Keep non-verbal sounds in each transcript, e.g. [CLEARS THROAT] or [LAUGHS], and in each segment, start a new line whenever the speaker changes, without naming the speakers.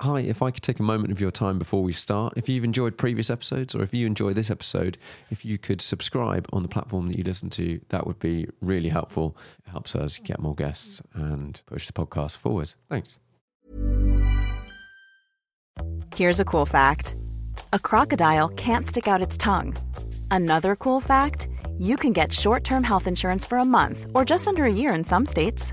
hi, if I could take a moment of your time before we start, if you've enjoyed previous episodes or if you enjoy this episode, if you could subscribe on the platform that you listen to, that would be really helpful. It helps us get more guests and push the podcast forward. Thanks.
Here's a cool fact a crocodile can't stick out its tongue. Another cool fact you can get short term health insurance for a month or just under a year in some states.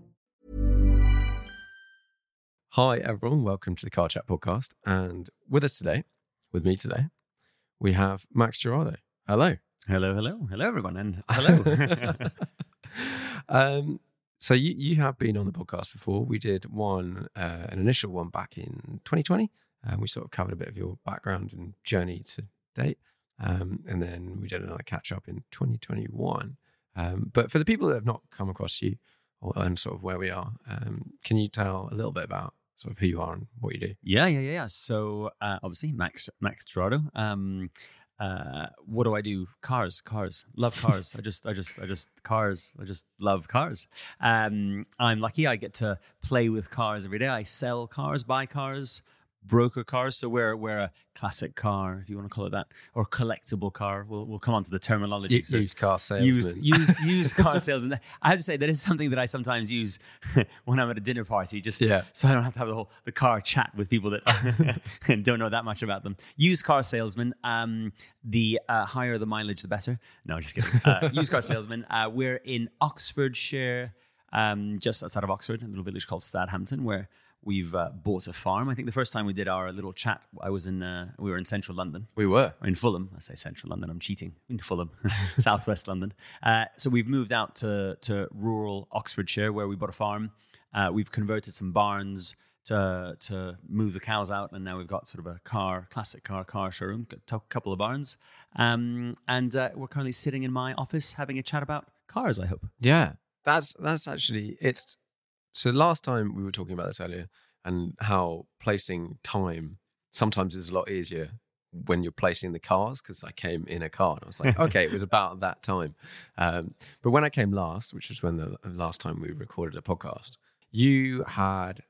Hi, everyone. Welcome to the Car Chat podcast. And with us today, with me today, we have Max Girardo. Hello.
Hello, hello, hello, everyone, and hello. [LAUGHS] [LAUGHS]
um, so you, you have been on the podcast before. We did one, uh, an initial one back in 2020. and we sort of covered a bit of your background and journey to date. Um, and then we did another catch up in 2021. Um, but for the people that have not come across you or, and sort of where we are, um, can you tell a little bit about sort of who you are and what you do?
yeah, yeah, yeah, yeah. So uh, obviously, Max Max Girardo. Um, uh, what do I do? Cars, cars. Love cars. I [LAUGHS] just, I just, I just cars. I just love cars. Um, I'm lucky. I get to play with cars every day. I sell cars, buy cars, broker cars. So we're we're a classic car, if you want to call it that, or collectible car. We'll we'll come on to the terminology.
U-
So-
used car salesman.
used used [LAUGHS] used car salesman. I have to say that is something that I sometimes use [LAUGHS] when I'm at a dinner party, just
Yeah.
so I don't have to have the whole the car chat with people that [LAUGHS] don't know that much about them. Used car salesman. Um, the uh, higher the mileage, the better. No, just kidding. Uh, used car salesman. Uh, we're in Oxfordshire, um, just outside of Oxford, a little village called Stadhampton, where we've uh, bought a farm. I think the first time we did our little chat, I was in uh, we were in central London
we were.
in Fulham. I say central London. I'm cheating. In Fulham, [LAUGHS] southwest London. Uh, so we've moved out to to rural Oxfordshire, where we bought a farm. Uh, we've converted some barns to to move the cows out, and now we've got sort of a car, classic car, car showroom, a couple of barns, um, and uh, we're currently sitting in my office having a chat about cars. I hope.
Yeah, that's that's actually it's. So last time we were talking about this earlier, and how placing time sometimes is a lot easier when you're placing the cars. Because I came in a car and I was like, [LAUGHS] okay, it was about that time. Um, but when I came last, which was when the last time we recorded a podcast, you had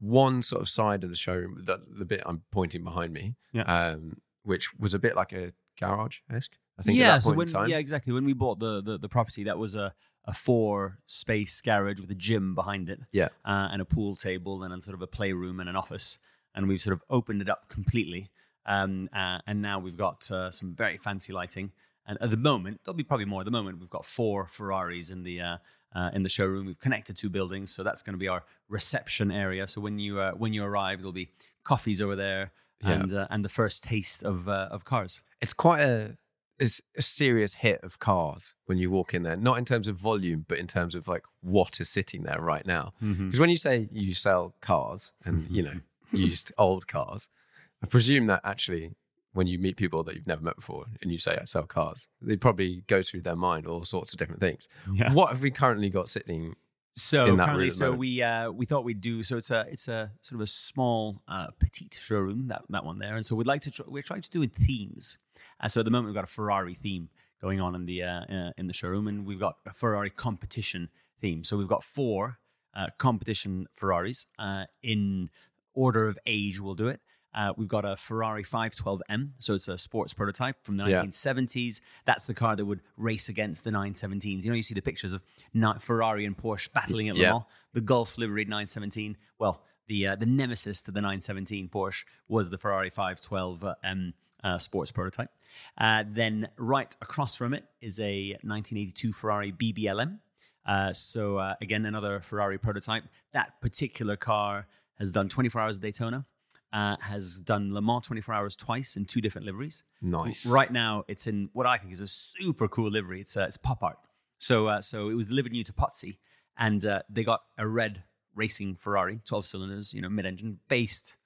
one sort of side of the showroom, the, the bit I'm pointing behind me,
Yeah.
um, which was a bit like a garage esque. I think
yeah,
at that
so when,
in time.
yeah, exactly. When we bought the, the the property, that was a a four space garage with a gym behind it,
Yeah.
uh, and a pool table and a sort of a playroom and an office, and we've sort of opened it up completely, um, uh, and now we've got uh, some very fancy lighting. And at the moment, there'll be probably more. At the moment, we've got four Ferraris in the uh, uh, in the showroom. We've connected two buildings, so that's going to be our reception area. So when you uh, when you arrive, there'll be coffees over there,
Yeah.
and uh, and the first taste of uh, of cars.
it's quite a it's a serious hit of cars when you walk in there not in terms of volume but in terms of like what is sitting there right now
Mm-hmm.
because when you say you sell cars and you know [LAUGHS] used old cars i presume that actually when you meet people that you've never met before and you say i sell cars they probably go through their mind all sorts of different things
Yeah.
what have we currently got sitting
So
in that
currently,
room at the
so
moment.
we uh, we thought we'd do so it's a it's a sort of a small uh, petite showroom that that one there, and so we'd like to tr- we're trying to do it themes. Uh, so at the moment we've got a Ferrari theme going on in the uh, uh, in the showroom, and we've got a Ferrari competition theme. So we've got four uh, competition Ferraris uh, in order of age. We'll do it. Uh, we've got a Ferrari 512M, so it's a sports prototype from the
Yeah.
1970s. That's the car that would race against the 917s. You know, you see the pictures of Ferrari and Porsche battling at Le
Yeah.
Mans. The Gulf liveried 917. Well, the uh, the nemesis to the 917 Porsche was the Ferrari 512M uh, sports prototype. Uh, then right across from it is a 1982 Ferrari BBLM. Uh, so uh, again, another Ferrari prototype. That particular car has done 24 hours of Daytona, uh, has done Le Mans 24 hours twice in two different liveries.
Nice.
Right now, it's in what I think is a super cool livery. It's uh, it's pop art. So uh, so it was delivered new to Pozzi, and uh, they got a red racing Ferrari, 12 cylinders, you know, mid-engine, based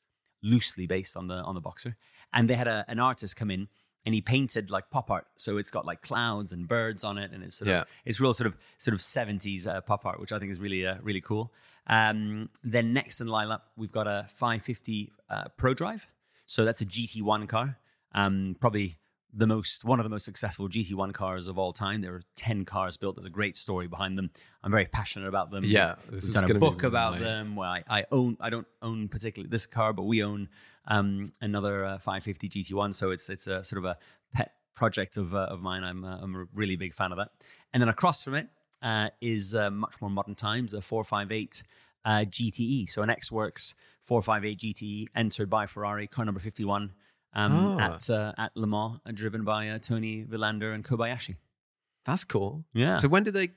loosely based on the on the Boxer, and they had a, an artist come in. And he painted like pop art, so it's got like clouds and birds on it, and it's sort of
Yeah.
it's real sort of sort of seventies uh, pop art, which I think is really uh, really cool. Um, then next in the lineup, we've got a 550 uh, Prodrive, so that's a GT1 car, um, probably the most one of the most successful GT1 cars of all time. There are 10 cars built. There's a great story behind them. I'm very passionate about them.
Yeah, this
we've
is
done a book about them. where I, I own I don't own particularly this car, but we own um, another uh, 550 GT1. So it's it's a sort of a pet project of uh, of mine. I'm uh, I'm a really big fan of that. And then across from it uh, is uh, much more modern times a 458 uh, GTE. So an X Works 458 GTE entered by Ferrari, car number 51 um,
Ah.
at uh, at Le Mans, uh, driven by uh, Toni Vilander and Kobayashi.
That's cool.
Yeah.
So when did they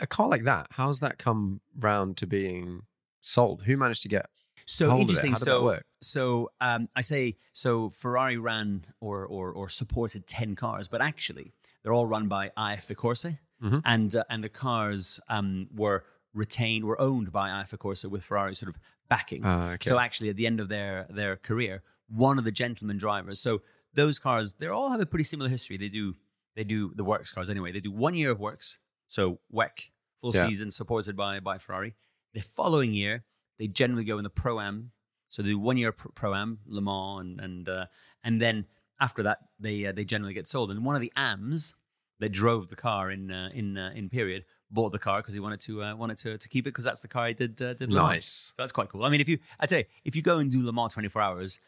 a car like that? How's that come round to being sold? Who managed to get
So
hold of it?
interesting. So so um, I say so. Ferrari ran or or or supported ten cars, but actually they're all run by AF Corse,
Mhm.
and uh, and the cars um, were retained, were owned by AF Corse with Ferrari sort of backing.
Ah, okay.
So actually, at the end of their their career, one of the gentleman drivers. So those cars, they all have a pretty similar history. They do they do the works cars anyway. They do one year of works, so WEC full
Yeah.
season supported by by Ferrari. The following year, they generally go in the pro am. So they do one year pro am, Le Mans, and and uh, and then after that, they uh, they generally get sold. And one of the AMs that drove the car in uh, in uh, in period bought the car because he wanted to uh, wanted to, to keep it because that's the car he did uh, did
nice?
So that's quite cool. I mean, if you, I tell you, if you go and do Le Mans 24 hours,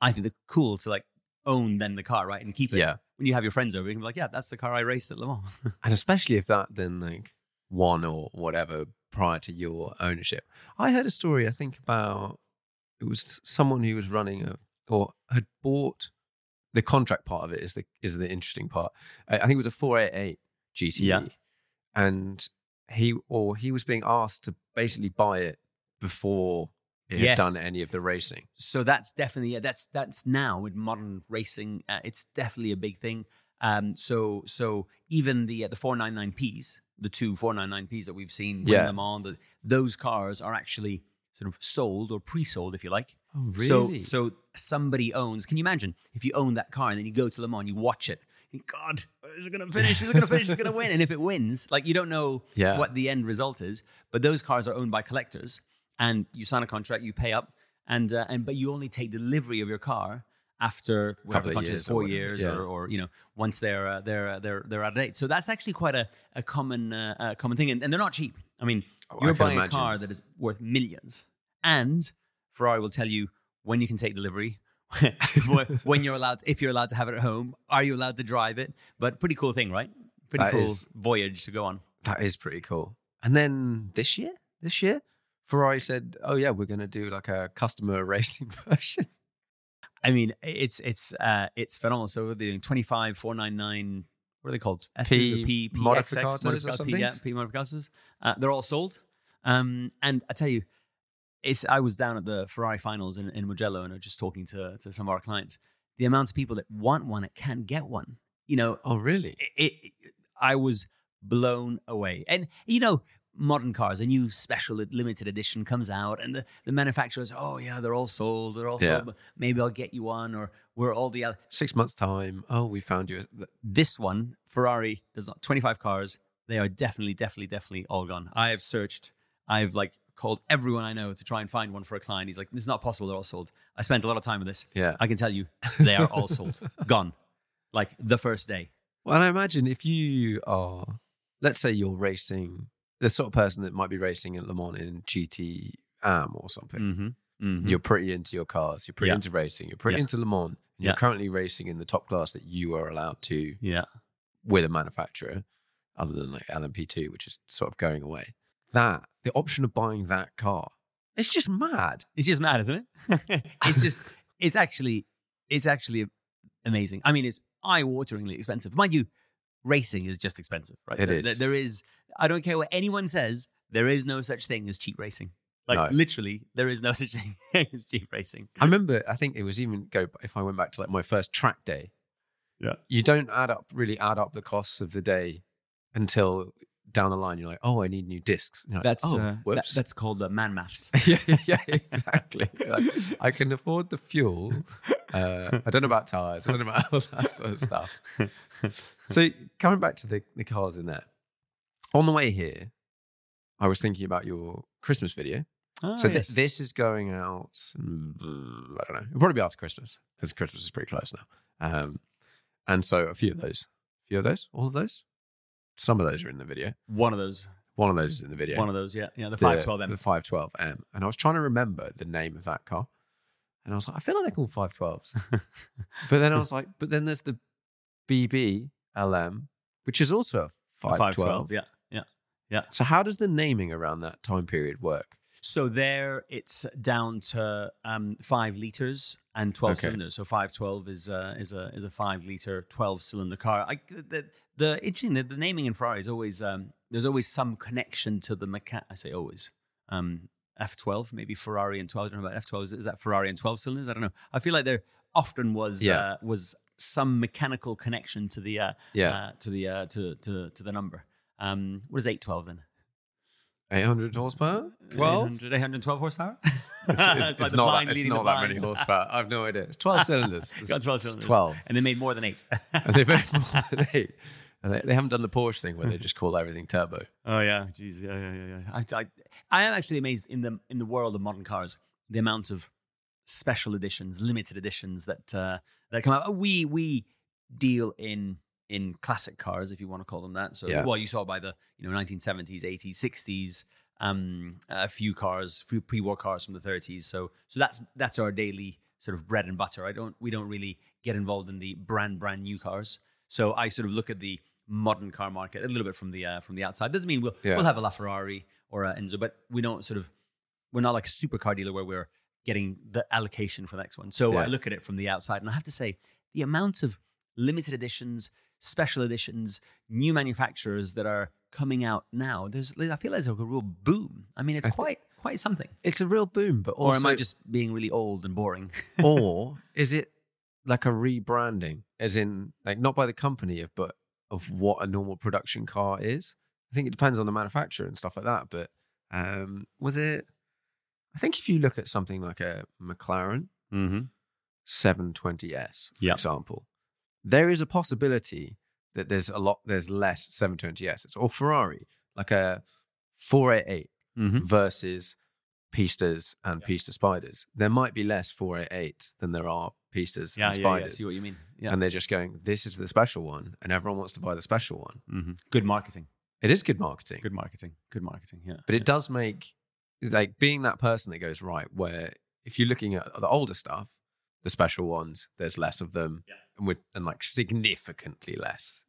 I think it's cool to like own then the car, right? And keep it.
Yeah.
When you have your friends over, you can be like, yeah, that's the car I raced at Le Mans. [LAUGHS]
And especially if that then like won or whatever prior to your ownership. I heard a story, I think, about it was someone who was running a or had bought the contract part of it is the is the interesting part. I, I think it was a 488 GTE.
Yeah.
And he or he was being asked to basically buy it before it
Yes.
done any of the racing.
so that's definitely, yeah, that's, that's now with modern racing, uh, it's definitely a big thing. Um, so, so even the, uh, the 499Ps, the two 499Ps that we've seen win
Yeah.
Le Mans, the, those cars are actually sort of sold or pre-sold, if you like.
Oh, really?
So, so somebody owns. Can you imagine if you own that car and then you go to Le Mans, you watch it? God, is it going to finish? Is it going to finish? Is it going to win? And if it wins, like you don't know [LAUGHS]
Yeah.
what the end result is. But those cars are owned by collectors, and you sign a contract, you pay up, and uh, and but you only take delivery of your car after whatever the contract
years
is,
or
four
whatever,
years,
yeah.
or, or you know, once they're uh, they're uh, they're they're out of date. So that's actually quite a, a common uh, common thing, and, and they're not cheap. I mean,
Oh,
you're
can
buying
imagine.
a car that is worth millions, and Ferrari will tell you when you can take delivery, [LAUGHS] when you're allowed, if you're allowed to have it at home, are you allowed to drive it? But pretty cool thing, right? Pretty
That
cool
is-
voyage to go on.
That is pretty cool. And then this year, this year, Ferrari said, "Oh yeah, we're going to do like a customer [LAUGHS] racing version."
I mean, it's it's uh, it's phenomenal. So they're doing 25, 499, what are they called? S's or
P
P, P,
modificatos or something?
P, yeah, P modificatos. Uh, they're all sold. Um, and I tell you, it's I was down at the Ferrari finals in, in Mugello and I was just talking to, to some of our clients. The amount of people that want one, that can't get one. You know,
Oh really?
it, it, I was blown away. And you know, modern cars, a new special limited edition comes out, and the, the manufacturers, oh yeah, they're all sold, they're all
Yeah.
sold. Maybe I'll get you one, or we're all the other.
Six months time. Oh, we found you.
This one, Ferrari, there's not 25 cars. They are definitely, definitely, definitely all gone. I have searched. I've like called everyone I know to try and find one for a client. He's like, it's not possible. They're all sold. I spent a lot of time with this.
Yeah.
I can tell you, they are all sold, [LAUGHS] gone, like the first day.
Well, I imagine if you are, let's say you're racing the sort of person that might be racing at Le Mans in GT Am or something.
Mm-hmm. Mm-hmm.
You're pretty into your cars. You're pretty
Yeah.
into racing. You're pretty
Yeah.
into Le Mans. And
Yeah.
You're currently racing in the top class that you are allowed to
yeah.
with a manufacturer, other than like LMP2, which is sort of going away. That the option of buying that car, it's just mad.
It's just mad, isn't it? [LAUGHS] it's just, it's actually, it's actually amazing. I mean, it's eye-wateringly expensive. Mind you, racing is just expensive, right?
It
There-
is.
there is. I don't care what anyone says. There is no such thing as cheap racing. Like
No.
literally, there is no [LAUGHS] such thing as cheap racing.
I remember, I think it was even go if I went back to like my first track day.
Yeah.
You don't add up really add up the costs of the day until down the line you're like, oh, I need new discs. Like,
That's
oh,
uh, that- that's called uh, man maths. [LAUGHS]
yeah, yeah, yeah, exactly. Like, I can afford the fuel. Uh, I don't know about tires. I don't know about [LAUGHS] all that sort of stuff. So coming back to the, the cars in there, on the way here, I was thinking about your Christmas video.
Ah,
so
yes.
this is going out. mm, I don't know. It'll probably be after Christmas because Christmas is pretty close now. Um, and so a few of those, a few of those, all of those, some of those mm. are in the video.
one of those,
One of those is in the video.
one of those, yeah, yeah, the five twelve M.
The 512M. And I was trying to remember the name of that car. And I was like, I feel like they're called 512s. [LAUGHS] but then I was like, but then there's the BB LM, which is also a 512.
Yeah, yeah, yeah.
So how does the naming around that time period work?
So there, it's down to um, five liters and twelve
Okay.
cylinders. So five twelve is a is a is a five liter twelve cylinder car. I, the, the interesting the, the naming in Ferrari is always um, there's always some connection to the mechan. I say always. Um, F12, maybe Ferrari and 12. I don't know about F12. Is, is that Ferrari and 12 cylinders? I don't know. I feel like there often was
Yeah.
uh, was some mechanical connection to the uh,
Yeah.
uh, to the uh, to, to to the number. Um, what is 812 then?
800 horsepower? 12?
800, 812 horsepower?
It's, it's- [LAUGHS]
like
it's not, that, it's not that many horsepower. I've no idea. It's 12 [LAUGHS] cylinders. It's,
Got 12 cylinders.
12.
And they made more than eight.
And they made more [LAUGHS] than eight. And they, they haven't done the Porsche thing where they just call everything turbo.
oh yeah, jeez, yeah, yeah, yeah, yeah. I, I, I am actually amazed in the in the world of modern cars, the amount of special editions, limited editions that uh, that come out. We we deal in in classic cars, if you want to call them that. So,
Yeah.
well, you saw by the you know 1970s, 80s, 60s, um, a few cars, few pre-war cars from the 30s. So, so that's that's our daily sort of bread and butter. I don't we don't really get involved in the brand brand new cars. So I sort of look at the modern car market a little bit from the uh, from the outside. Doesn't mean we'll
Yeah.
we'll have a LaFerrari or a Enzo, but we don't sort of we're not like a supercar dealer where we're getting the allocation for the next one. So
Yeah.
I look at it from the outside, and I have to say the amount of limited editions, special editions, new manufacturers that are coming out now. There's I feel there's like a real boom. I mean, it's
I
quite quite something.
It's a real boom, but
Or am I just being really old and boring? [LAUGHS]
or is it like a rebranding, as in like not by the company, but of what a normal production car is? I think it depends on the manufacturer and stuff like that. But um, was it? I think if you look at something like a McLaren
mm-hmm.
720s, for
Yep.
example, there is a possibility that there's a lot, there's less 720s or Ferrari, like a 488
Mm-hmm.
versus Pistas and Pista Spiders. There might be less 488s than there are Pistas
Yeah,
and
yeah, yeah. I
Spiders.
see what you mean. Yeah.
And they're just going, this is the special one, and everyone wants to buy the special one.
mm-hmm. Good marketing.
It is good marketing,
Good marketing. Good marketing. Yeah.
but it does make like being that person that goes right. Where if you're looking at the older stuff, the special ones, there's less of them,
Yeah.
and with and like significantly less.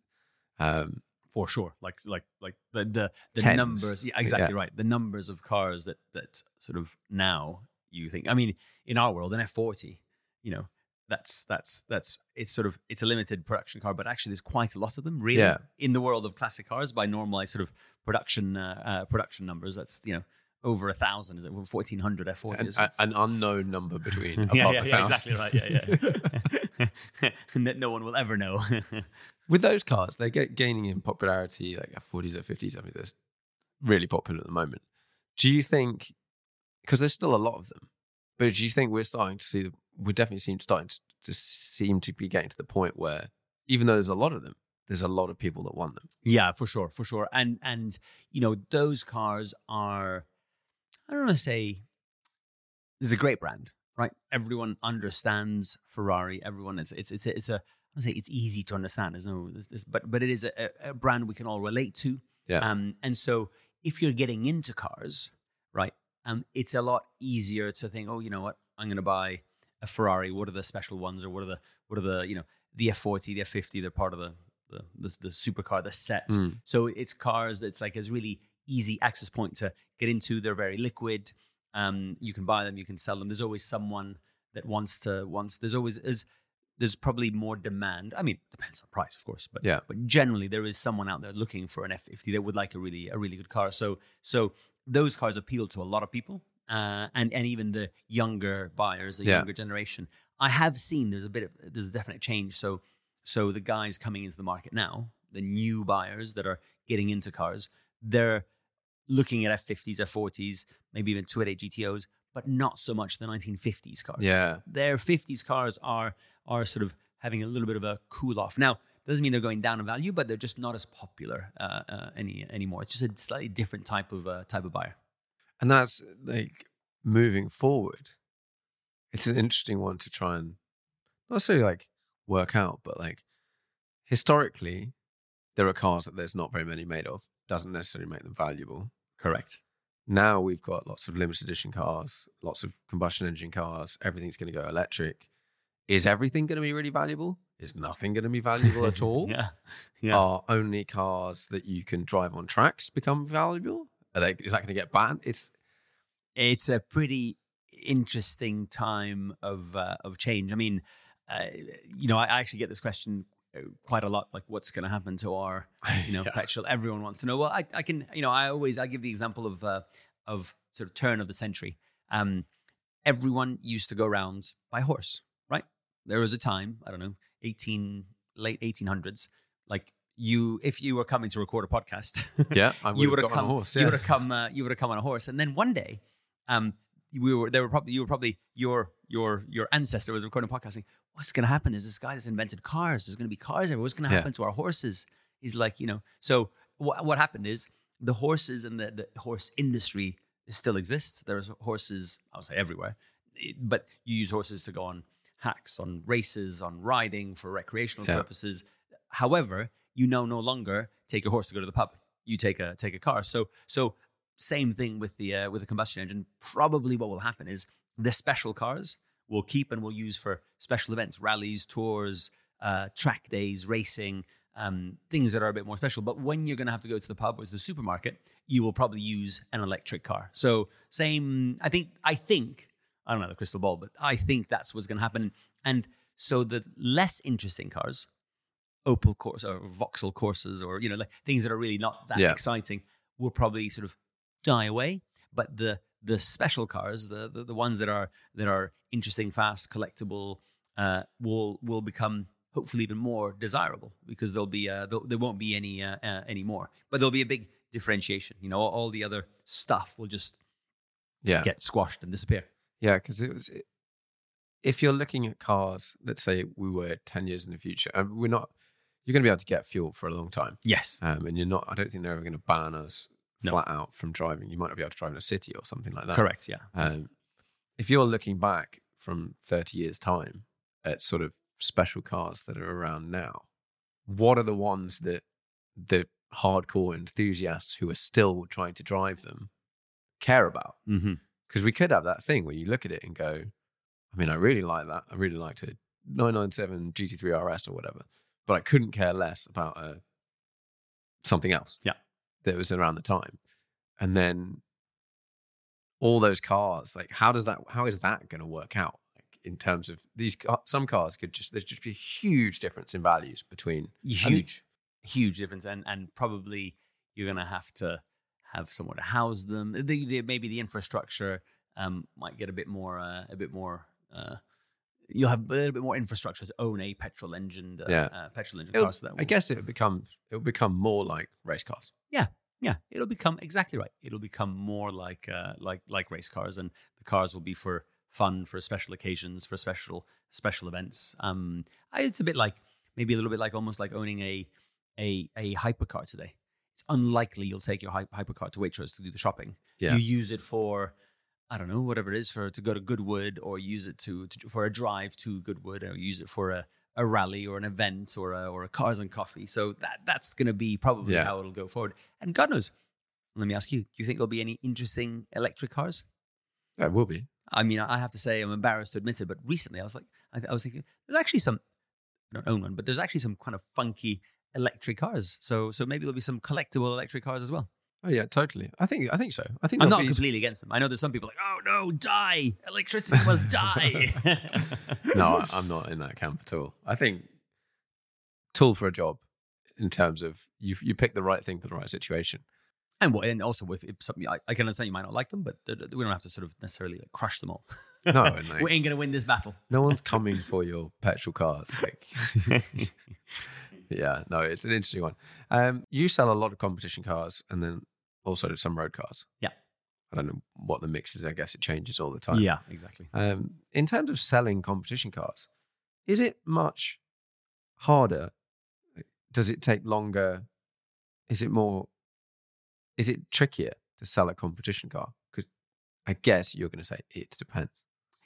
Um,
for sure like like like the the, the
Tens.
numbers yeah exactly
Yeah.
right the numbers of cars that that sort of now you think i mean in our world an f40 you know that's that's that's it's sort of it's a limited production car but actually there's quite a lot of them really
Yeah.
in the world of classic cars by normalized sort of production uh, uh production numbers that's you know over a thousand is it 1400 f40s
an, an unknown number between [LAUGHS] above
yeah, yeah,
a
yeah, exactly right yeah yeah [LAUGHS] and that no one will ever know [LAUGHS]
with those cars, they get gaining in popularity, like F40s or 50s. I mean, they're really popular at the moment. Do you think, because there's still a lot of them, but do you think we're starting to see, we definitely seem starting to, to seem to be getting to the point where, even though there's a lot of them, there's a lot of people that want them.
Yeah, for sure, for sure. And and you know, those cars are I don't want to say there's a great brand, right? Everyone understands Ferrari. Everyone is it's it's a, it's a I don't say it's easy to understand. There's no there's, there's, but but it is a, a brand we can all relate to.
Yeah.
Um and so if you're getting into cars, right, um, it's a lot easier to think, oh, you know what, I'm going to buy a Ferrari. What are the special ones, or what are the what are the you know the F40, the F50? They're part of the the the, the supercar, the set.
Mm.
So it's cars that's like a really easy access point to get into. They're very liquid. Um, you can buy them, you can sell them. There's always someone that wants to wants. There's always is there's probably more demand. I mean, depends on price, of course, but
Yeah.
But generally, there is someone out there looking for an F50 that would like a really a really good car. So so those cars appeal to a lot of people, uh, and and even the younger buyers, the
Yeah.
younger generation. I have seen there's a bit of there's a definite change. So so the guys coming into the market now, the new buyers that are getting into cars, they're looking at F50s, F40s, maybe even 288 GTOs, but not so much the 1950s cars.
Yeah.
Their 50s cars are are sort of having a little bit of a cool off. Now, doesn't mean they're going down in value, but they're just not as popular uh, uh, any anymore. It's just a slightly different type of uh, type of buyer.
And that's like moving forward. It's an interesting one to try and not necessarily like work out, but like historically, there are cars that there's not very many made of. Doesn't necessarily make them valuable.
Correct.
Now we've got lots of limited edition cars, lots of combustion engine cars. Everything's going to go electric. Is everything going to be really valuable? Is nothing going to be valuable at [LAUGHS] all?
yeah. Yeah.
Are only cars that you can drive on tracks become valuable? Are they, is that going to get banned? It's
it's a pretty interesting time of uh, of change. I mean, uh, you know, I actually get this question quite a lot. Like, what's going to happen to our, you know, [LAUGHS]
Yeah.
Everyone wants to know. Well, I, I can, you know, I always I give the example of uh, of sort of turn of the century. Um, everyone used to go around by horse, right? There was a time, I don't know, eighteen late eighteen hundreds, like. You, if you were coming to record a podcast,
yeah. I [LAUGHS]
you would
would
have come.
on a horse.
You would have come. Uh, you would have come on a horse, and then one day, um, we were there. Were probably you were probably your your your ancestor was recording podcasting. What's going to happen There's this guy that's invented cars. There's going to be cars everywhere. What's going to
Yeah.
happen to our horses? He's like, you know. So what what happened is the horses and the, the horse industry still exists. There's horses, I would say everywhere, It- but you use horses to go on hacks, on races, on riding for recreational
Yeah.
purposes. However, you now no longer take a horse to go to the pub. You take a take a car. So so same thing with the uh, with the combustion engine. Probably what will happen is the special cars will keep and we'll use for special events, rallies, tours, uh, track days, racing, um, things that are a bit more special. But when you're going to have to go to the pub or to the supermarket, you will probably use an electric car. So same. I think. I think. I don't know the crystal ball, but I think that's what's going to happen. And so the less interesting cars, Opel Corsa or Vauxhall Corsas, or you know, like things that are really not that
Yeah.
exciting, will probably sort of die away. But the the special cars, the the, the ones that are that are interesting, fast, collectible, uh, will will become hopefully even more desirable because there'll be uh, there won't be any uh, uh, any more, but there'll be a big differentiation. You know, all, all the other stuff will just
yeah.
get squashed and disappear.
Yeah, because it was. If you're looking at cars, let's say we were ten years in the future, and we're not, you're going to be able to get fuel for a long time,
Yes.
um, and you're not. I don't think they're ever going to ban us
No.
flat out from driving. You might not be able to drive in a city or something like that.
Correct. Yeah.
Um, if you're looking back from 30 years' time at sort of special cars that are around now, what are the ones that the hardcore enthusiasts who are still trying to drive them care about?
Mm-hmm.
Because we could have that thing where you look at it and go, I mean, I really like that. I really liked a 997 GT3 RS or whatever, but I couldn't care less about uh, something else.
Yeah.
That was around the time. And then all those cars, like, how does that, how is that going to work out? Like, in terms of these, some cars could just, there's just be a huge difference in values between
huge huge difference and and probably you're gonna have to have somewhere to house them the, the, maybe the infrastructure um might get a bit more uh, a bit more uh you'll have a little bit more infrastructure to own a petrol engine uh,
Yeah.
uh, petrol engine car so
I guess it would become it'll become more like race cars.
yeah it'll become exactly right it'll become more like uh like like race cars and the cars will be for fun for special occasions for special special events. Um I, it's a bit like maybe a little bit like almost like owning a a a hypercar today. It's unlikely you'll take your hy- hypercar to waitrose to do the shopping.
Yeah.
you use it for I don't know whatever it is for to go to Goodwood or use it to, to for a drive to Goodwood or use it for a, a rally or an event or a, or a cars and coffee. So that that's going to be probably
Yeah.
how it'll go forward. And God knows, let me ask you: Do you think there'll be any interesting electric cars?
Yeah, it will be.
I mean, I have to say, I'm embarrassed to admit it, but recently I was like, I, I was thinking, there's actually some, I don't own one, but there's actually some kind of funky electric cars. So, so maybe there'll be some collectible electric cars as well.
Oh yeah, totally. I think I think so. I think
I'm not
be-
completely against them. I know there's some people like, oh no, die! Electricity must [LAUGHS] die.
no, I- I'm not in that camp at all. I think tool for a job in terms of you you pick the right thing for the right situation.
And what? And also, if, if something, I, I can understand you might not like them, but we don't have to sort of necessarily like, crush them all.
No, like- [LAUGHS]
we ain't gonna win this battle.
No one's coming for your petrol cars. Like, [LAUGHS] yeah, no, it's an interesting one. Um, you sell a lot of competition cars and then also some road cars.
Yeah.
I don't know what the mix is. I guess it changes all the time.
Yeah, exactly.
Um, in terms of selling competition cars, is it much harder? Does it take longer? Is it more? Is it trickier to sell a competition car? Because I guess you're going to say it depends.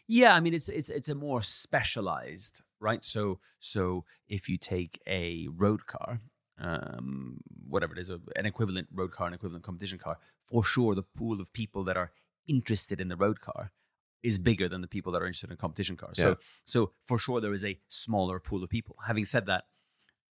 Yeah, I mean it's it's it's a more specialized, right? So so if you take a road car, um, whatever it is, a, an equivalent road car, an equivalent competition car, for sure the pool of people that are interested in the road car is bigger than the people that are interested in competition cars.
Yeah.
So so for sure there is a smaller pool of people. Having said that,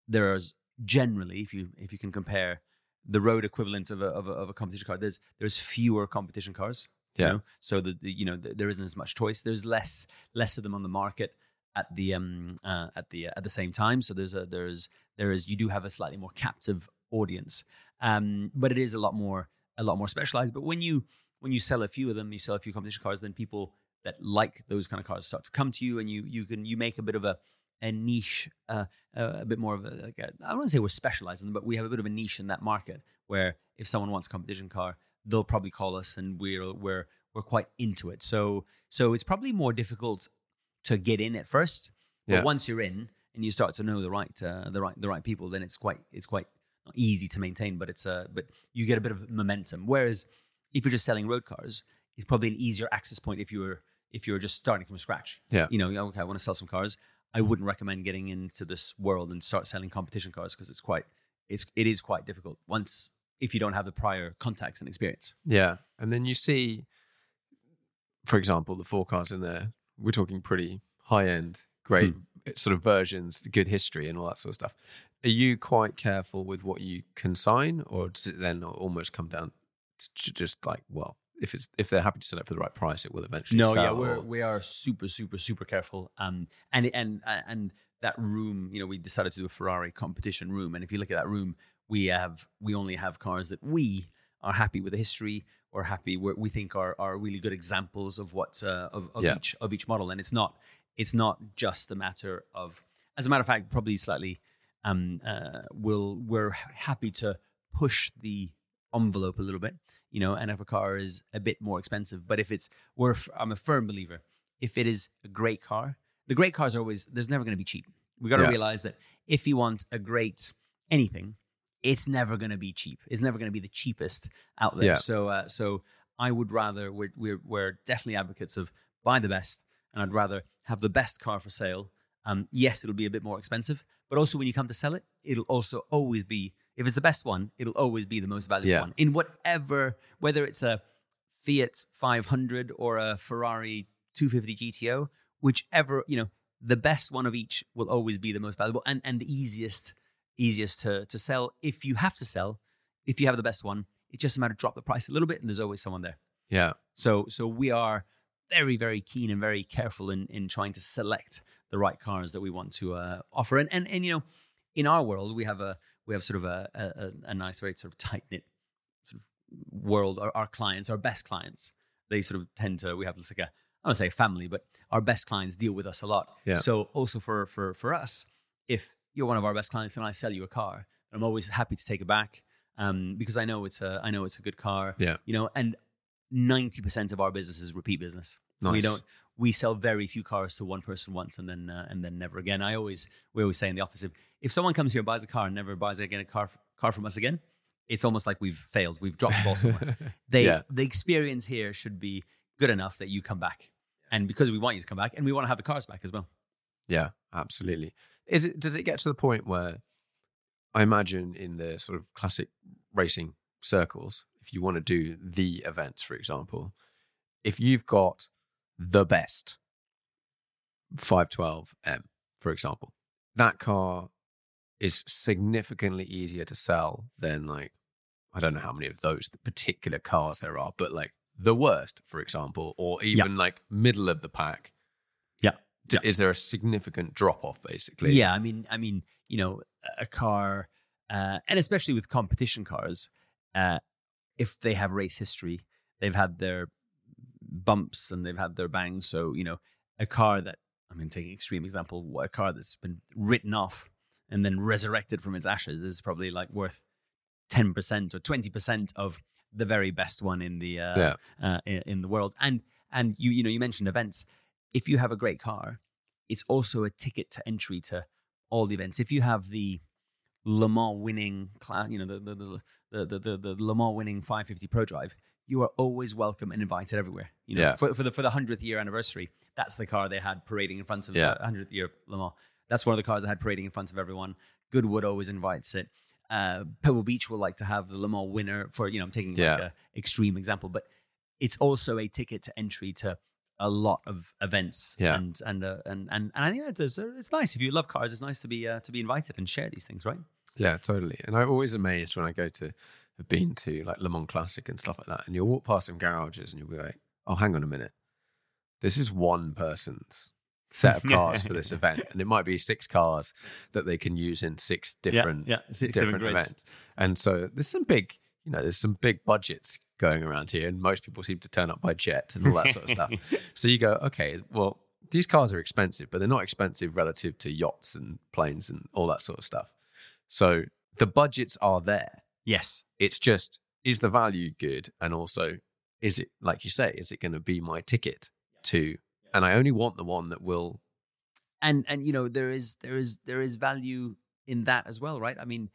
there's generally, if you if you can compare the road equivalent of a of a, of a competition car, there's there's fewer competition cars. you
Yeah.
know? So the, the you know th- there isn't as much choice. There's less less of them on the market at the um uh, at the at the same time. So there's a there's there is you do have a slightly more captive audience, um, but it is a lot more a lot more specialized. But when you when you sell a few of them, you sell a few competition cars, then people that like those kind of cars start to come to you, and you you can you make a bit of a a niche, uh, uh, a bit more of a, like a, I don't want to say we're specialized in them, but we have a bit of a niche in that market where if someone wants a competition car, they'll probably call us, and we're we're we're quite into it. So so it's probably more difficult to get in at first, but
Yeah.
once you're in and you start to know the right uh, the right the right people, then it's quite it's quite not easy to maintain, but it's uh but you get a bit of momentum. Whereas if you're just selling road cars, it's probably an easier access point if you were if you were just starting from scratch.
Yeah.
You know, okay, I want to sell some cars. I wouldn't recommend getting into this world and start selling competition cars because it's quite it's it is quite difficult once if you don't have the prior contacts and experience.
Yeah. And then you see, for example, the four cars in there, we're talking pretty high end, great sort of versions, good history and all that sort of stuff. Are you quite careful with what you consign, or does it then almost come down to just like, well, if it's if they're happy to sell it for the right price, it will eventually
No, yeah, we're
or-
we are super super super careful. Um, and and uh, and that room, you know, we decided to do a Ferrari competition room, and if you look at that room, we have we only have cars that we are happy with the history or happy we we think are are really good examples of what uh, of, of
Yeah.
each of each model, and it's not it's not just a matter of as a matter of fact, probably slightly um uh will we're happy to push the envelope a little bit, you know, and if a car is a bit more expensive, but if it's, we're, I'm a firm believer, if it is a great car, the great cars are always, there's never going to be cheap. We got to
Yeah.
realize that if you want a great anything, it's never going to be cheap. It's never going to be the cheapest out there.
Yeah.
So, uh, so I would rather, we're, we're, we're definitely advocates of buy the best, and I'd rather have the best car for sale. Um, yes, it'll be a bit more expensive, but also when you come to sell it, it'll also always be if it's the best one, it'll always be the most valuable
Yeah.
one in whatever, whether it's a Fiat 500 or a Ferrari 250 GTO, whichever you know, the best one of each will always be the most valuable and and the easiest easiest to to sell. If you have to sell, if you have the best one, it's just a matter of drop the price a little bit, and there's always someone there.
yeah.
So so we are very very keen and very careful in in trying to select the right cars that we want to uh, offer. And and and you know, in our world, we have a we have sort of a a, a nice, very sort of tight knit sort of world. Our, our clients, our best clients, they sort of tend to. We have this like a I don't say family, but our best clients deal with us a lot.
Yeah.
So also for for for us, if you're one of our best clients and I sell you a car, I'm always happy to take it back. Um, because I know it's a I know it's a good car.
Yeah.
You know, and ninety percent of our business is repeat business.
Nice.
We don't. We sell very few cars to one person once and then uh, and then never again. I always we always say in the office if, if someone comes here and buys a car and never buys again a car car from us again, it's almost like we've failed. We've dropped the ball [LAUGHS] somewhere. They
Yeah.
the experience here should be good enough that you come back, and because we want you to come back, and we want to have the cars back as well.
Yeah, absolutely. Is it does it get to the point where I imagine in the sort of classic racing circles, if if you want to do the events, for example, if you've got the best 512M, for example, that car is significantly easier to sell than like I don't know how many of those particular cars there are, but like the worst, for example, or even like middle of the pack.
Yeah.
Is there a significant drop off basically?
Yeah, I mean, I mean, you know, a car, uh, and especially with competition cars, uh, if they have race history, they've had their bumps and they've had their bangs. So you know, a car that I mean, taking extreme example, a car that's been written off and then resurrected from its ashes is probably like worth ten percent or twenty percent of the very best one in the uh,
Yeah.
uh, in, in the world. And and you you know you mentioned events. If you have a great car, it's also a ticket to entry to all the events. If you have the Le Mans winning class, you know the the the the the, the, Le Mans winning 550 Prodrive, you are always welcome and invited everywhere. You know,
Yeah.
for for the for the hundredth year anniversary, that's the car they had parading in front of
Yeah.
the hundredth year of Le Mans. That's one of the cars I had parading in front of everyone. Goodwood always invites it. Uh, Pebble Beach will like to have the Le Mans winner for you know I'm taking like
Yeah.
a extreme example, but it's also a ticket to entry to a lot of events.
Yeah.
And and uh, and and and I think that there's, uh, it's nice if you love cars. It's nice to be uh, to be invited and share these things, right?
Yeah, totally. And I'm always amazed when I go to have been to like Le Mans Classic and stuff like that, and you'll walk past some garages and you'll be like, "Oh, hang on a minute, this is one person's set of [LAUGHS] cars for this event, and it might be six cars that they can use in six different
yeah, six
different,
different
events." And so there's some big, you know, there's some big budgets going around here, and most people seem to turn up by jet and all that sort of stuff. [LAUGHS] So you go, okay, well, these cars are expensive, but they're not expensive relative to yachts and planes and all that sort of stuff. So the budgets are there.
Yes.
It's just, is the value good? And also, is it, like you say, is it going to be my ticket to, and I only want the one that will,
and and you know there is there is there is value in that as well right i mean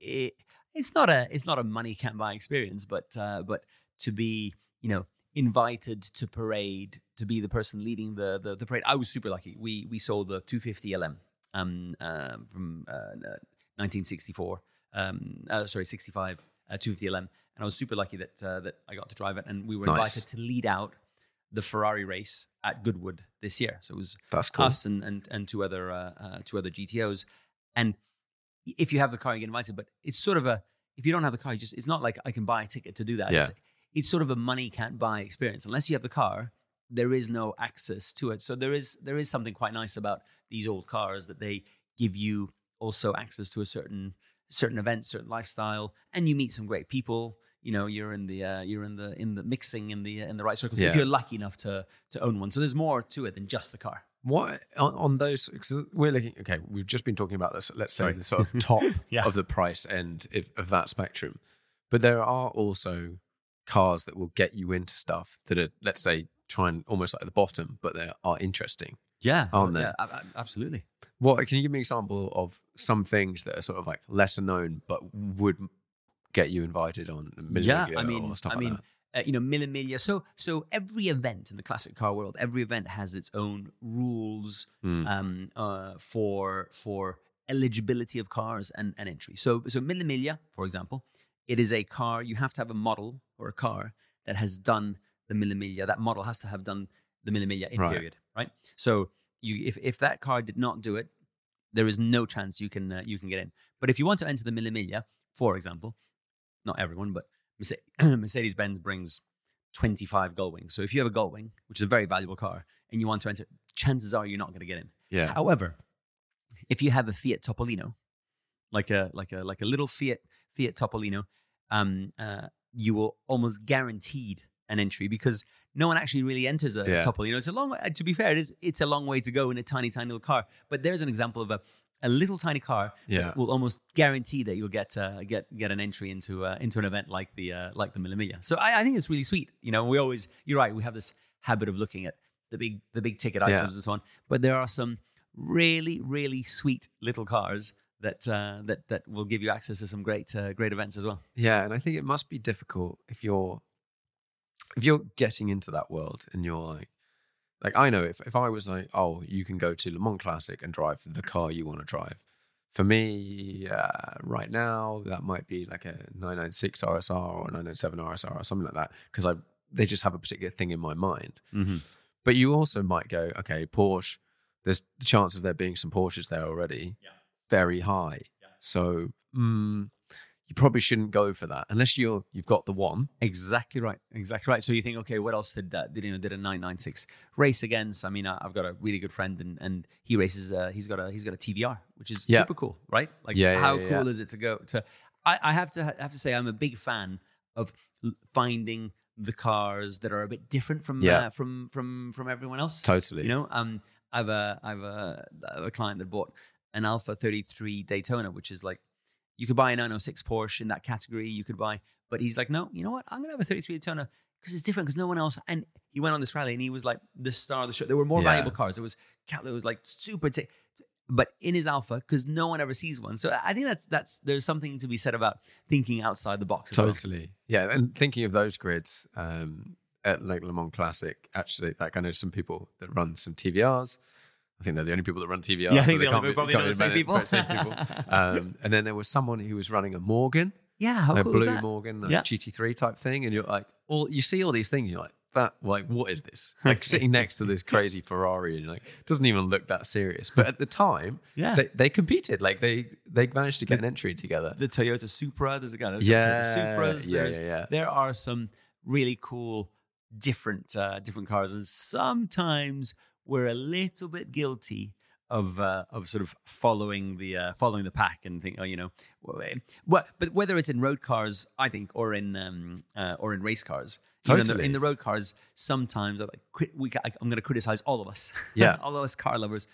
it, it's not a it's not a money can't buy experience but uh but to be you know invited to parade to be the person leading the the, the parade i was super lucky we we sold the 250 lm um uh, from uh, 1964 um uh, sorry 65 uh, 250 lm and i was super lucky that uh, that i got to drive it and we were
Nice.
invited to lead out the ferrari race at goodwood this year so it was
cool.
us and and and two other uh, uh, two other GTOs. And if you have the car, you get invited. But it's sort of a if you don't have the car, you just it's not like I can buy a ticket to do that.
Yeah.
It's, it's sort of a money can't buy experience unless you have the car. There is no access to it. So there is there is something quite nice about these old cars that they give you also access to a certain certain event, certain lifestyle, and you meet some great people. You know, you're in the uh, you're in the in the mixing in the in the right circles.
Yeah.
If you're lucky enough to to own one, so there's more to it than just the car.
What on, on those? Because we're looking. Okay, we've just been talking about this. Let's say
Sorry.
the sort of [LAUGHS] top
Yeah.
of the price end if, of that spectrum, but there are also cars that will get you into stuff that are, let's say, trying almost like the bottom, but they are interesting.
Yeah, oh,
Aren't
oh,
they?
yeah, absolutely.
What can you give me an example of some things that are sort of like lesser known, but would get you invited on?
yeah, I mean,
or stuff
I
like
mean,
that?
Uh, you know, Mille Miglia. So, so every event in the classic car world, every event has its own rules
Hmm.
um, uh, for for eligibility of cars and, and entry. So, so Mille Miglia, for example, it is a car. You have to have a model or a car that has done the Mille Miglia. That model has to have done the Mille Miglia in
Right.
period, right? So, you if if that car did not do it, there is no chance you can uh, you can get in. But if you want to enter the Mille Miglia, for example, not everyone, but [CLEARS THROAT] Mercedes Benz brings 25 Gullwings. So if you have a Gullwing, which is a very valuable car, and you want to enter, chances are you're not going to get in.
yeah,
However, if you have a Fiat Topolino, like a like a like a little Fiat Fiat Topolino, um, uh, you will almost guaranteed an entry because no one actually really enters a
Yeah.
Topolino. It's a long. To be fair, it is it's a long way to go in a tiny tiny little car. But there's an example of a a little tiny car
Yeah.
will almost guarantee that you'll get uh, get get an entry into uh, into an event like the uh, like the Mille Miglia. So I, I think it's really sweet. You know, we always you're right. We have this habit of looking at the big the big ticket
Yeah.
items and so on. But there are some really really sweet little cars that uh, that that will give you access to some great uh, great events as well.
Yeah, and I think it must be difficult if you're if you're getting into that world and you're like like I know if if I was like, oh, you can go to Le Mans Classic and drive the car you want to drive for me, uh, right now, that might be like a 996 RSR or a 997 RSR or something like that because I they just have a particular thing in my mind.
Mm-hmm.
But you also might go, okay, Porsche. There's the chance of there being some Porsches there already,
Yeah.
very high. So mm, you probably shouldn't go for that unless you're you've got the one.
Exactly right. Exactly right. So you think, okay, what else did that? Did you know? Did a nine nine six race against? I mean, I- I've got a really good friend, and and he races. Uh, he's got a he's got a TVR, which is
Yeah.
super cool, right? Like,
Yeah,
how
yeah,
cool is it to go to? I, I have to I have to say, I'm a big fan of finding the cars that are a bit different from
Yeah.
uh, from from from everyone else.
Totally.
You know, um, I've a I've a, I have a client that bought an Alfa 33 Daytona, which is like you could buy a 906 Porsche in that category. You could buy, but he's like, no, you know what? I'm gonna have a 33 Daytona because it's different because no one else. And he went on this rally and he was like the star of the show. There were more
Yeah.
valuable cars. It was Cat- it was like super. T- but in his Alfa, because no one ever sees one, so I think that's that's there's something to be said about thinking outside the box. as well.
Totally. Yeah. And thinking of those grids um, at like Le Mans Classic, actually, like I know some people that run some TVRs. I think they're the only people that run TVRs.
Yeah, I
so
think
they
they
can't be-
probably
can't
know the same people.
same [LAUGHS] people. Um, and then there was someone who was running a Morgan,
Yeah, how
a
cool is
blue
that?
Morgan, like
Yeah.
GT3 type thing. And you're like, all you see all these things, you're like, that, like, what is this? [LAUGHS] Like sitting next to this [LAUGHS] crazy Ferrari, and you're like, doesn't even look that serious. But at the time,
Yeah.
they, they competed. Like they they managed to get an entry together.
the Toyota Supra. There's a guy. There's
Yeah,
Toyota Supras.
yeah, yeah, yeah.
There are some really cool different uh, different cars, and sometimes we're a little bit guilty of uh, of sort of following the uh, following the pack and think, oh, you know, what? But whether it's in road cars, I think, or in um, uh, or in race cars. you know, in, the,
Totally.
in the road cars, sometimes I'm, like, we, I'm going to criticize all of us. [LAUGHS]
Yeah.
all of us car lovers.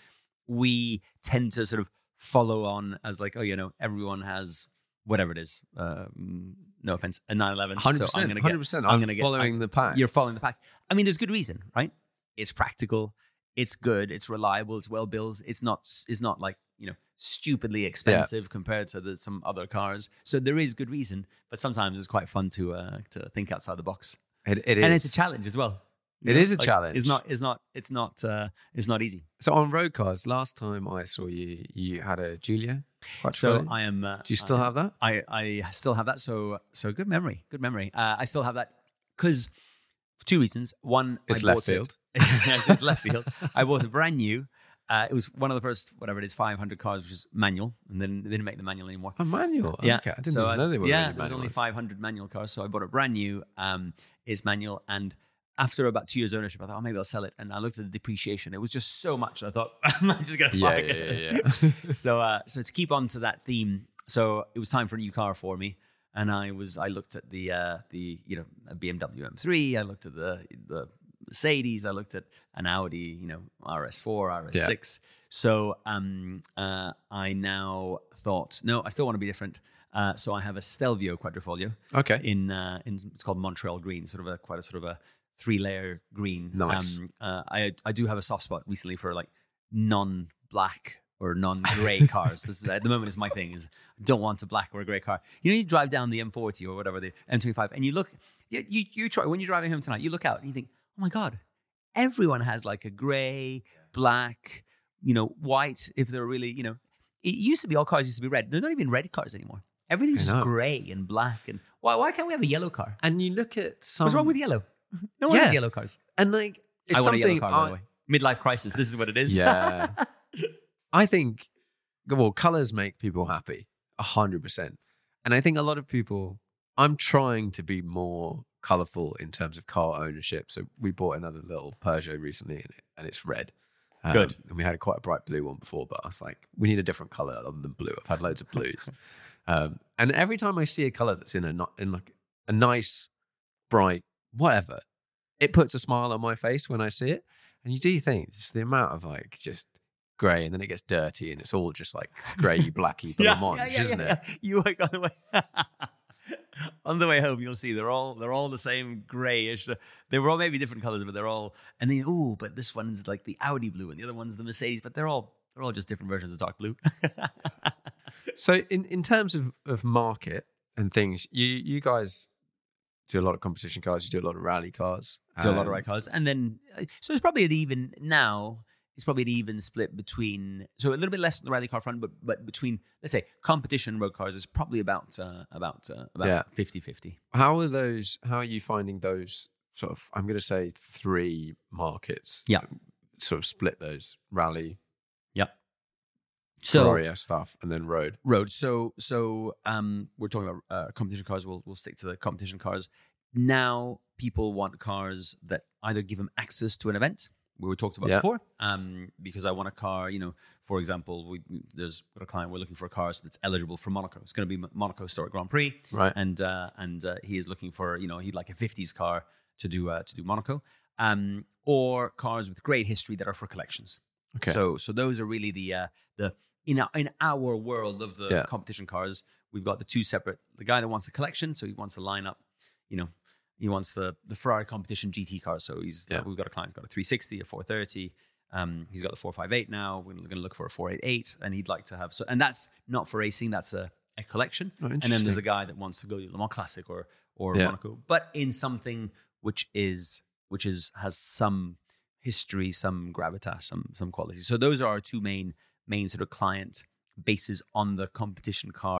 We tend to sort of follow on as like, oh, you know, everyone has whatever it is. Um, no offense, a 911.
Hundred
so I'm
percent,
gonna get-
hundred percent.
I'm
I'm
get
following the pack.
You're following the pack. I mean, there's good reason, right? It's practical. It's good. It's reliable. It's well built. It's not. It's not like you know stupidly expensive compared to the, some other cars. So there is good reason, but sometimes it's quite fun to uh, to think outside the box,
It, it is.
and it's a challenge as well.
It
know,
is a
like,
challenge.
It's not. It's not. It's not. Uh, it's not easy.
So on road cars, last time I saw you, you had a Giulia.
So. I am. Uh,
Do you still
I-
have that?
I I still have that. So so good memory. Good memory. Uh, I still have that because two reasons. One,
It's
I
left
bought
field.
It. [LAUGHS] yes, it's left field. I bought it brand new. Uh, it was one of the first whatever it is, 500 cars, which is manual, and then they didn't make the manual anymore.
A manual.
Yeah,
Okay, I didn't
so
even know they were
yeah, there's only 500 manual cars, so I bought it brand new. Um, it's manual, and after about two years ownership, I thought, oh, maybe I'll sell it. And I looked at the depreciation; it was just so much. I thought, [LAUGHS] I'm just gonna
Yeah,
buy
yeah,
it.
yeah, yeah. [LAUGHS]
so, uh, so to keep on to that theme, so it was time for a new car for me, and I was I looked at the uh, the you know a BMW M3, I looked at the the Mercedes, I looked at an Audi, you know RS4, RS6. So um, uh, I now thought, no, I still want to be different. Uh, so I have a Stelvio Quadrifoglio
Okay.
in uh, in it's called Montreal Green, sort of a quite a sort of a three layer green.
Nice.
Um, uh, I I do have a soft spot recently for like non black or non grey [LAUGHS] cars. This is at the moment is my thing is I don't want a black or a grey car. You know, you drive down the M40 or whatever the M25, and you look, you you, you try when you're driving home tonight, you look out and you think, oh my god, everyone has like a grey, black, you know, white. If they're really, you know, it used to be all cars used to be red. They're not even red cars anymore. Everything's just grey and black. And why why can't we have a yellow car?
And you look at some.
What's wrong with yellow? [LAUGHS] No one has yellow cars.
And like, it's
I want a
something.
yellow car, by
I-
the way. Midlife crisis. This is what it is.
Yeah. [LAUGHS] I think, well, colors make people happy, a hundred percent. And I think a lot of people. I'm trying to be more colorful in terms of car ownership. So we bought another little Peugeot recently, and, it, and it's red. Um,
Good.
And we had a quite a bright blue one before, but I was like, we need a different color other than blue. I've had loads of blues. [LAUGHS] um, and every time I see a color that's in a in like a nice, bright whatever, it puts a smile on my face when I see it. And you do think it's the amount of like just grey, and then it gets dirty, and it's all just like grey, [LAUGHS] blacky, blancmange, isn't it? [LAUGHS]
You like on the way [LAUGHS] on the way home, you'll see they're all they're all the same grayish. They were all maybe different colors, but they're all and then oh, but this one's like the Audi blue, and the other one's the Mercedes, but they're all they're all just different versions of dark blue.
So in, in terms of, of market and things, you you guys do a lot of competition cars, you do a lot of rally cars.
do a lot of
um,
right cars, and then uh, so it's probably an even now. It's probably an even split between so a little bit less on the rally car front, but but between let's say competition and road cars is probably about uh, about uh, about
Yeah.
50-50.
How are those? How are you finding those sort of? I'm going to say three markets.
Yeah.
Sort of split those rally,
Yep. So
Ferrari stuff, and then road.
road. So so um, we're talking about uh, competition cars. We'll we'll stick to the competition cars. Now people want cars that either give them access to an event. We were talked about
Yeah.
before. Um, because I want a car. You know, for example, we there's got a client we're looking for a car that's eligible for Monaco. It's going to be Monaco Historic Grand Prix.
Right.
And uh, and uh, he is looking for you know he'd like a 50s car to do uh, to do Monaco. Um, or cars with great history that are for collections.
Okay.
So so those are really the uh, the in our, in our world of the
Yeah.
competition cars, we've got the two separate. The guy that wants the collection, so he wants to line up, you know, he wants the the Ferrari competition GT cars. So he's
Yeah.
we've got a client who's got a 360, a 430. Um, he's got the 458 now. We're going to look for a 488, and he'd like to have so. And that's not for racing. That's a, a collection.
Oh,
and then there's a guy that wants to go to Le Mans Classic or or
Yeah.
Monaco, but in something which is which is has some history, some gravitas, some some quality. So those are our two main main sort of client bases on the competition car.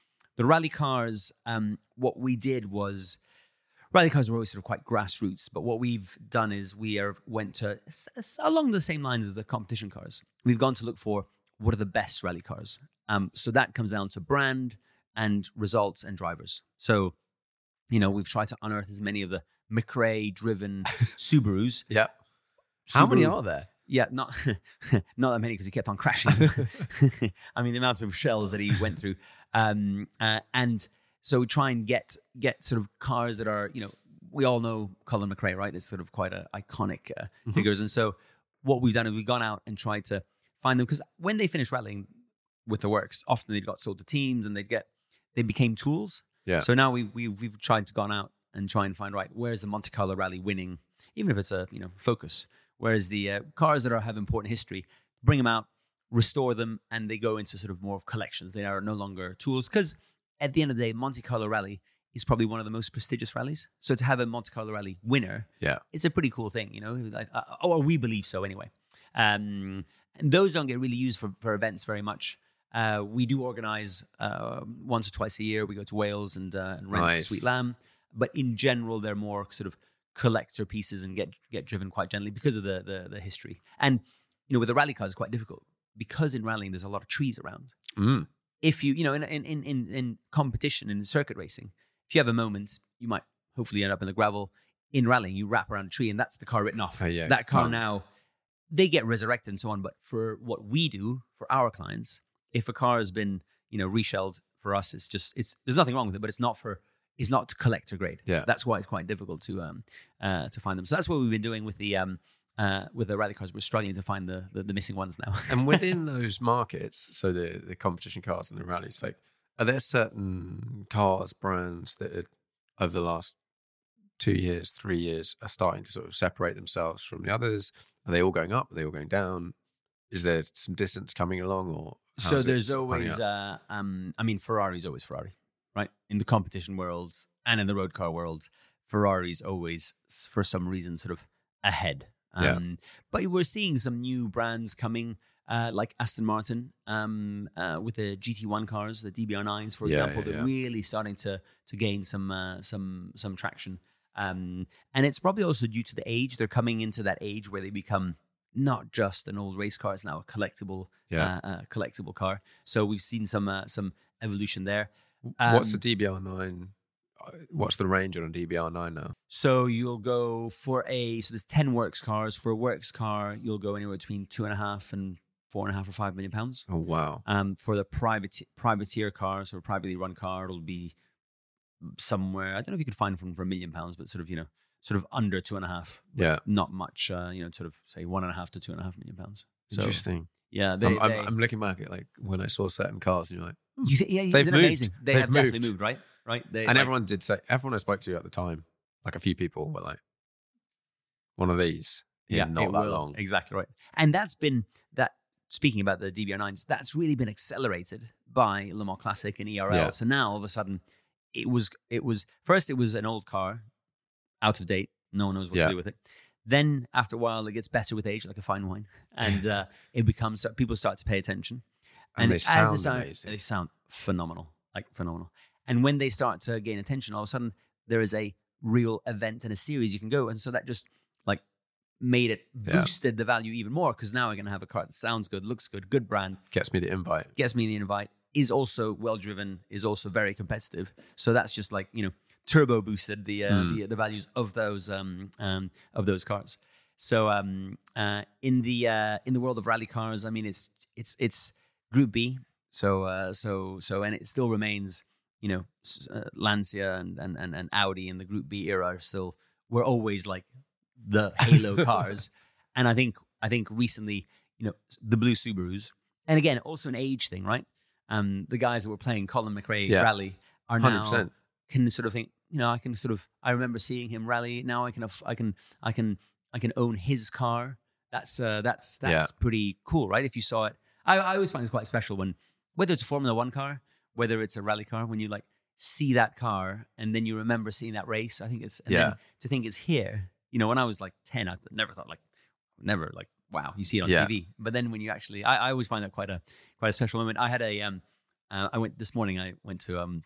The rally cars, um, what we did was rally cars were always sort of quite grassroots, but what we've done is we are went to along the same lines as the competition cars. We've gone to look for what are the best rally cars. Um, so that comes down to brand and results and drivers. So, you know, we've tried to unearth as many of the McRae driven [LAUGHS] Subarus.
Yeah. How many are there?
yeah, not [LAUGHS] not that many because he kept on crashing. [LAUGHS] I mean, the amounts of shells that he went through, um, uh, and so we try and get get sort of cars that are you know we all know Colin McRae, right? It's sort of quite a iconic uh, figures, and so what we've done is we've gone out and tried to find them because when they finish rallying with the works, often they'd got sold to teams and they'd get they became tools.
Yeah.
So now we, we we've tried to gone out and try and find right where's the Monte Carlo Rally winning, even if it's a you know Focus. Whereas the uh, cars that are have important history, bring them out, restore them, and they go into sort of more of collections. They are no longer tools because at the end of the day, Monte Carlo Rally is probably one of the most prestigious rallies. So to have a Monte Carlo Rally winner,
Yeah.
it's a pretty cool thing, you know. Like, uh, or we believe so anyway. Um, and those don't get really used for, for events very much. Uh, we do organize uh, once or twice a year. We go to Wales and, uh, and rent
Nice.
Sweet Lamb, but in general, they're more sort of collector pieces and get get driven quite gently because of the the, the history. And you know, with the rally cars, it's quite difficult because in rallying there's a lot of trees around.
Mm.
If you you know in in in in, competition in circuit racing, if you have a moment, you might hopefully end up in the gravel. In rallying, you wrap around a tree, and that's the car written off.
Oh, yeah.
That car
Done.
now, they get resurrected and so on. But for what we do for our clients, if a car has been you know reshelled for us, it's just it's there's nothing wrong with it, but it's not for it's not to collector grade.
Yeah.
that's why it's quite difficult to um uh to find them. So that's what we've been doing with the um uh with the rally cars. We're struggling to find the the, the missing ones now.
and [LAUGHS] within those markets, so the the competition cars and the rallies, like, are there certain cars brands that are, over the last two years, three years, are starting to sort of separate themselves from the others? Are they all going up? Are they all going down? Is there some distance coming along, or
so there's
sort of panning
always uh um I mean Ferrari's always Ferrari, right? In the competition world and in the road car world, Ferrari's always for some reason sort of ahead.
Yeah.
Um, But we're seeing some new brands coming. uh, like Aston Martin um, uh, with the GT1 cars, the DBR9s, for
Yeah,
example,
yeah,
they're
yeah.
really starting to to gain some uh, some some traction. Um, and it's probably also due to the age. They're coming into that age where they become not just an old race car; it's now a collectible
Yeah.
uh, uh, collectible car. So we've seen some uh, some evolution there.
what's
Um,
the DBR9? What's the range on a DBR9 now?
So you'll go for a so there's ten works cars. For a works car, you'll go anywhere between two and a half and four and a half or five million pounds.
Oh wow.
Um, for the private privateer cars or privately run car, it'll be somewhere. I don't know if you could find from for a million pounds, but sort of you know, sort of under two and a half.
Yeah.
not much. Uh, you know, sort of say one and a half to two and a half million pounds. So
Interesting.
yeah, they,
I'm, I'm,
they-
I'm looking back at like when I saw certain cars, and you're like, hmm.
you th- yeah,
They've moved.
amazing? They
They've
have definitely
moved.
moved, right? Right. They,
and
like-
everyone did say, everyone I spoke to at the time, like a few people were like, one of these, yeah, not that
will.
long.
Exactly right. And that's been that. Speaking about the DBR9s, that's really been accelerated by Le Mans Classic and ERL.
Yeah.
So now all of a sudden, it was it was first it was an old car, out of date. No one knows what
Yeah.
to do with it. Then after a while, it gets better with age, like a fine wine, [LAUGHS] and uh, it becomes people start to pay attention.
And they
as
sound amazing.
They sound phenomenal, like phenomenal. And when they start to gain attention, all of a sudden there is a real event and a series you can go, and so that just like made it
Yeah.
boosted the value even more because now I'm going to have a car that sounds good, looks good, good brand,
Gets me the invite.
gets me the invite, is also well driven, is also very competitive. So that's just like you know turbo boosted the uh,
Hmm.
the, the values of those um, um, of those cars. So um, uh, in the uh, in the world of rally cars, I mean it's it's it's Group B. So uh, so so and it still remains you know uh, Lancia and, and and and Audi in the Group B era are still were always like the halo [LAUGHS] cars. And I think I think recently, you know, the blue Subarus, and again, also an age thing, right? Um, the guys that were playing Colin McRae
Yeah.
rally are now
percent.
can sort of think, you know, I can sort of I remember seeing him rally. Now I can I can I can I can own his car. That's uh, that's
Yeah.
that's pretty cool, right? If you saw it, I, I always find it quite special when whether it's a Formula One car, whether it's a rally car, when you like see that car and then you remember seeing that race. I think it's and
Yeah.
then to think it's here. You know, when I was like ten, I never thought like never like wow, you see it on
Yeah.
TV. But then when you actually, I, I always find that quite a quite a special moment. I had a um, uh, I went this morning. I went to um,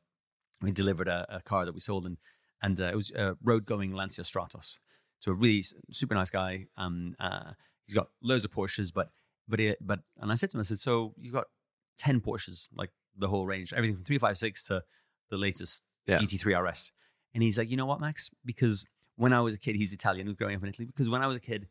we delivered a, a car that we sold and and uh, it was a road going Lancia Stratos to a really super nice guy. Um, uh, he's got loads of Porsches, but but he, but and I said to him, I said, so you got ten Porsches, like the whole range, everything from three five six to the latest
Yeah.
GT3 RS. And he's like, you know what, Max? Because when I was a kid, he's Italian, was growing up in Italy. Because when I was a kid,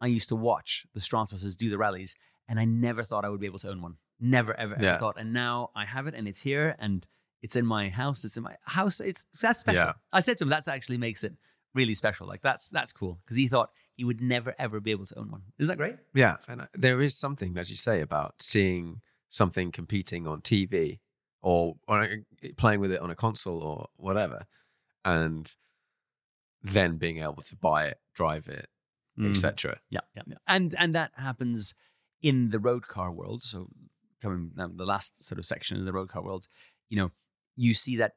I used to watch the Stratoses do the rallies, and I never thought I would be able to own one. Never, ever, ever
Yeah.
thought. And now I have it, and it's here, and it's in my house. It's in my house. It's that's special.
Yeah.
I said to him, that's actually makes it really special. Like that's that's cool because he thought he would never ever be able to own one. Isn't that great?
Yeah, and uh, there is something, as you say, about seeing something competing on TV or, or uh, playing with it on a console or whatever, and then being able to buy it, drive it,
Mm.
etc.
Yeah, yeah, yeah. And and that happens in the road car world. So coming now the last sort of section in the road car world, you know, you see that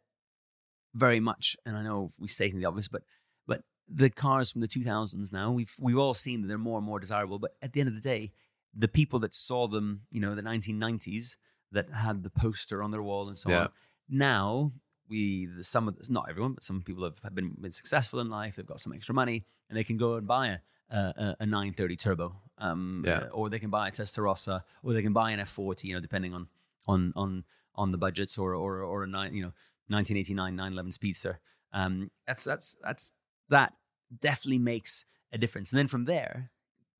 very much. And I know we state in the obvious, but but the cars from the 2000s now, we've we've all seen that they're more and more desirable. But at the end of the day, the people that saw them, you know, the 1990s that had the poster on their wall and so
Yeah.
on. Now we the- some of not everyone, but some people have, have been been successful in life. They've got some extra money and they can go and buy a a, a 930 turbo, um,
Yeah.
or they can buy a Testarossa, or they can buy an F40, you know, depending on on on on the budgets, or or or a nine, you know, 1989 911 Speedster. Um, that's that's that's that definitely makes a difference. And then from there,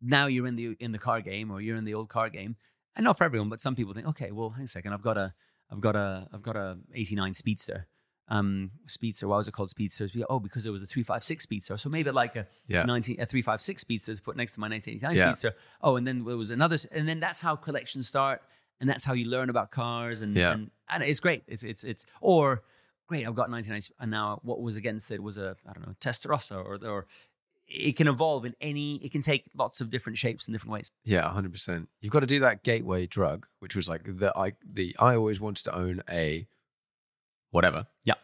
now you're in the in the car game, or you're in the old car game, and not for everyone, but some people think, okay, well, hang a second, I've got a I've got a I've got a 89 Speedster. Um, Speedster. Why was it called Speedster? Oh, because it was a 356 Speedster. So maybe like a
Yeah.
19, a 356 Speedster to put next to my 1989
Yeah.
Speedster. Oh, and then there was another, and then that's how collections start, and that's how you learn about cars, and
Yeah.
and, and it's great. It's it's it's or great. I've got 99, and now what was against it was a I don't know Testarossa or or it can evolve in any. It can take lots of different shapes in different ways.
Yeah, hundred percent. You've got to do that gateway drug, which was like the I the I always wanted to own a whatever.
Yeah.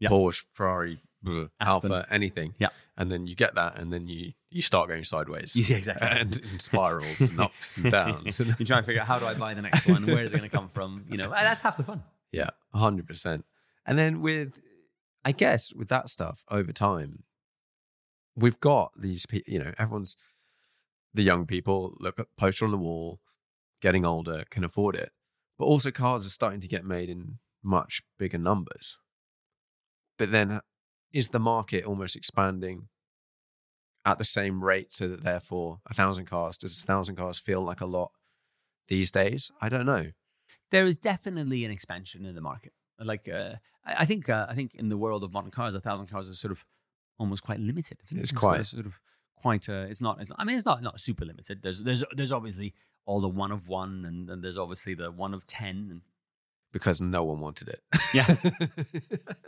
Yeah.
Porsche, Ferrari, bleh, Alfa, anything.
Yeah.
And then you get that, and then you you start going sideways. [LAUGHS]
Yeah, exactly.
And in spirals and [LAUGHS] ups and downs.
you try and figure out how do I buy the next one? Where is it going to come from? You know, that's half the fun.
Yeah, hundred percent. And then with, I guess, with that stuff over time, we've got these. pe- You know, everyone's the young people look at poster on the wall, getting older, can afford it, but also cars are starting to get made in much bigger numbers. But then, is the market almost expanding at the same rate, so that therefore a thousand cars does a thousand cars feel like a lot these days? I don't know.
There is definitely an expansion in the market. Like, uh, I think, uh, I think in the world of modern cars, a thousand cars is sort of almost quite limited. Isn't it?
It's quite.
sort of quite. Uh, it's not. It's, I mean, it's not not super limited. There's there's there's obviously all the one of one, and, and there's obviously the one of ten, and
because no one wanted it.
Yeah. [LAUGHS]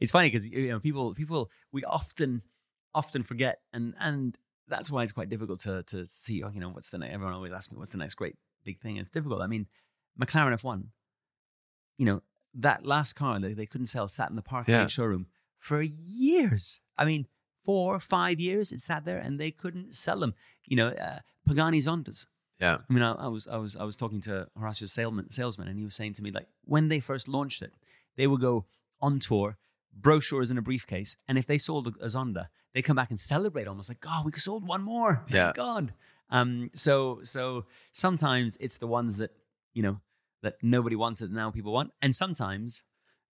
it's funny because you know people people we often often forget and and that's why it's quite difficult to to see oh, you know what's the next everyone always asks me what's the next great big thing it's difficult i mean mclaren f1 you know that last car that they couldn't sell sat in the parking
Yeah.
showroom for years i mean four five years it sat there and they couldn't sell them you know uh, pagani zondas
yeah.
I mean, I, I was I was I was talking to Horacio's salesman, salesman, and he was saying to me like when they first launched it, they would go on tour, brochures in a briefcase, and if they sold a, a Zonda, they come back and celebrate almost like, oh, we sold one more, [LAUGHS] thank
Yeah.
God. Um, so so sometimes it's the ones that you know that nobody wanted now people want, and sometimes